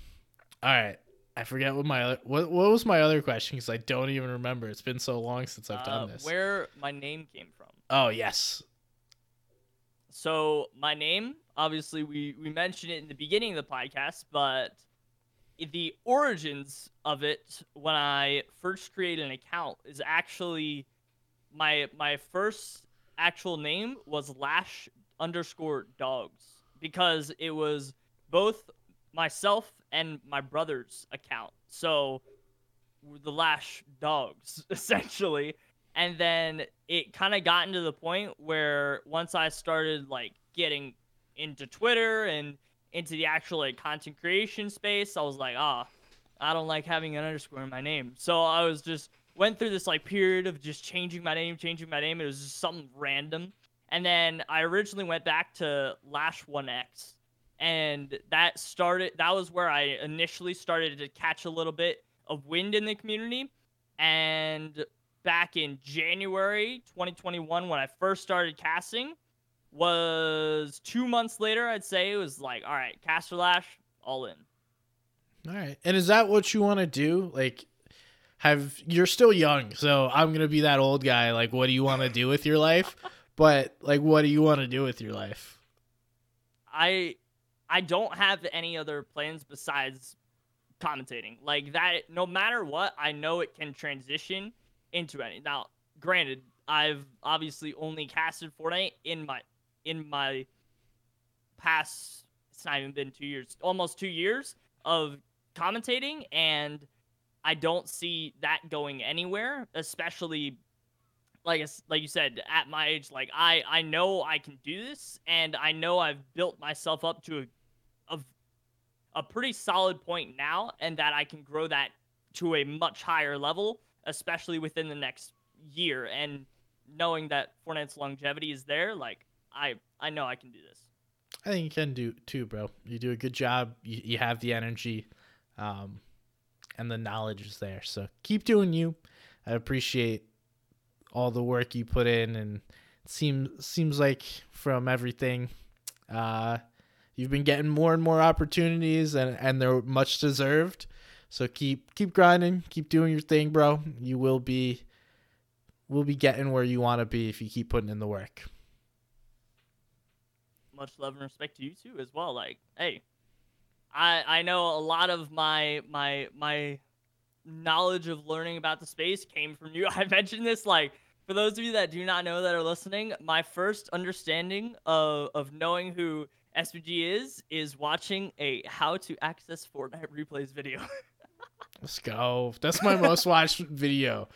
all right. I forget what my other, what what was my other question because I don't even remember. It's been so long since I've done Uh, this. Where my name came from. Oh yes. So my name, obviously, we we mentioned it in the beginning of the podcast, but the origins of it when I first created an account is actually my my first actual name was Lash underscore Dogs because it was both myself and my brother's account. So the Lash Dogs essentially and then it kind of gotten to the point where once I started like getting into Twitter and into the actual like content creation space, I was like, ah, I don't like having an underscore in my name. So I was just went through this like period of just changing my name, changing my name. It was just something random. And then I originally went back to Lash 1X. And that started that was where I initially started to catch a little bit of wind in the community. And back in January 2021 when I first started casting was two months later, I'd say it was like, all right, CasterLash, all in. All right. And is that what you want to do? Like, have you're still young, so I'm gonna be that old guy. Like, what do you want to do with your life? But like, what do you want to do with your life? I I don't have any other plans besides commentating. Like that no matter what, I know it can transition into any. Now, granted, I've obviously only casted Fortnite in my in my past it's not even been 2 years, almost 2 years of commentating and I don't see that going anywhere, especially like like you said at my age like I I know I can do this and I know I've built myself up to a a, a pretty solid point now and that I can grow that to a much higher level especially within the next year and knowing that Fortnite's longevity is there like I I know I can do this. I think you can do too, bro. You do a good job. You, you have the energy, um, and the knowledge is there. So keep doing you. I appreciate all the work you put in, and seems seems like from everything, uh, you've been getting more and more opportunities, and and they're much deserved. So keep keep grinding, keep doing your thing, bro. You will be will be getting where you want to be if you keep putting in the work. Much love and respect to you too as well like hey i i know a lot of my my my knowledge of learning about the space came from you i mentioned this like for those of you that do not know that are listening my first understanding of of knowing who SVG is is watching a how to access Fortnite replays video. Let's go. That's my most watched video.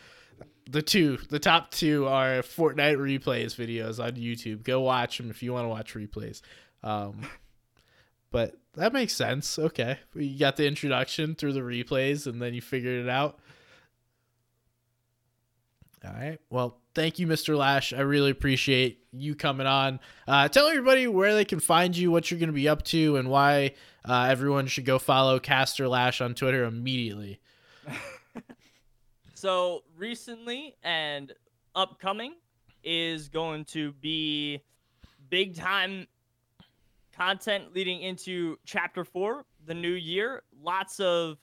The two, the top two are Fortnite replays videos on YouTube. Go watch them if you want to watch replays. Um, but that makes sense. Okay, you got the introduction through the replays, and then you figured it out. All right. Well, thank you, Mr. Lash. I really appreciate you coming on. Uh, tell everybody where they can find you, what you're going to be up to, and why uh, everyone should go follow CasterLash on Twitter immediately. So recently and upcoming is going to be big time content leading into chapter four, the new year. Lots of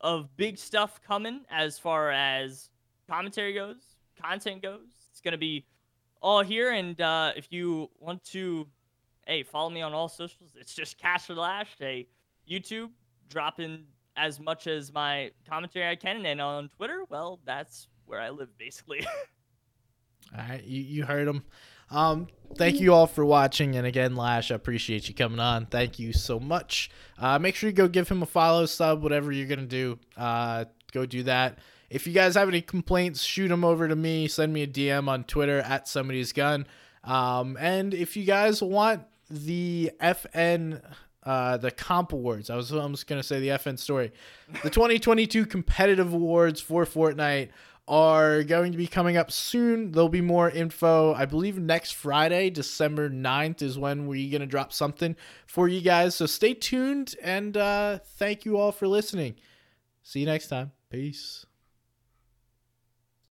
of big stuff coming as far as commentary goes, content goes. It's gonna be all here, and uh, if you want to, hey, follow me on all socials. It's just CasterLash, a YouTube dropping as much as my commentary I can, and on Twitter, well, that's where I live basically. All right, you, you heard him. Um, thank you all for watching, and again, Lash, I appreciate you coming on. Thank you so much. Uh, make sure you go give him a follow, sub, whatever you're gonna do. Uh, go do that. If you guys have any complaints, shoot them over to me. Send me a DM on Twitter at somebody's gun. Um, and if you guys want the FN uh, the comp awards. I was almost gonna say the FN story. The 2022 competitive awards for Fortnite are going to be coming up soon. There'll be more info. I believe next Friday, December 9th, is when we're gonna drop something for you guys. So stay tuned and uh, thank you all for listening. See you next time. Peace.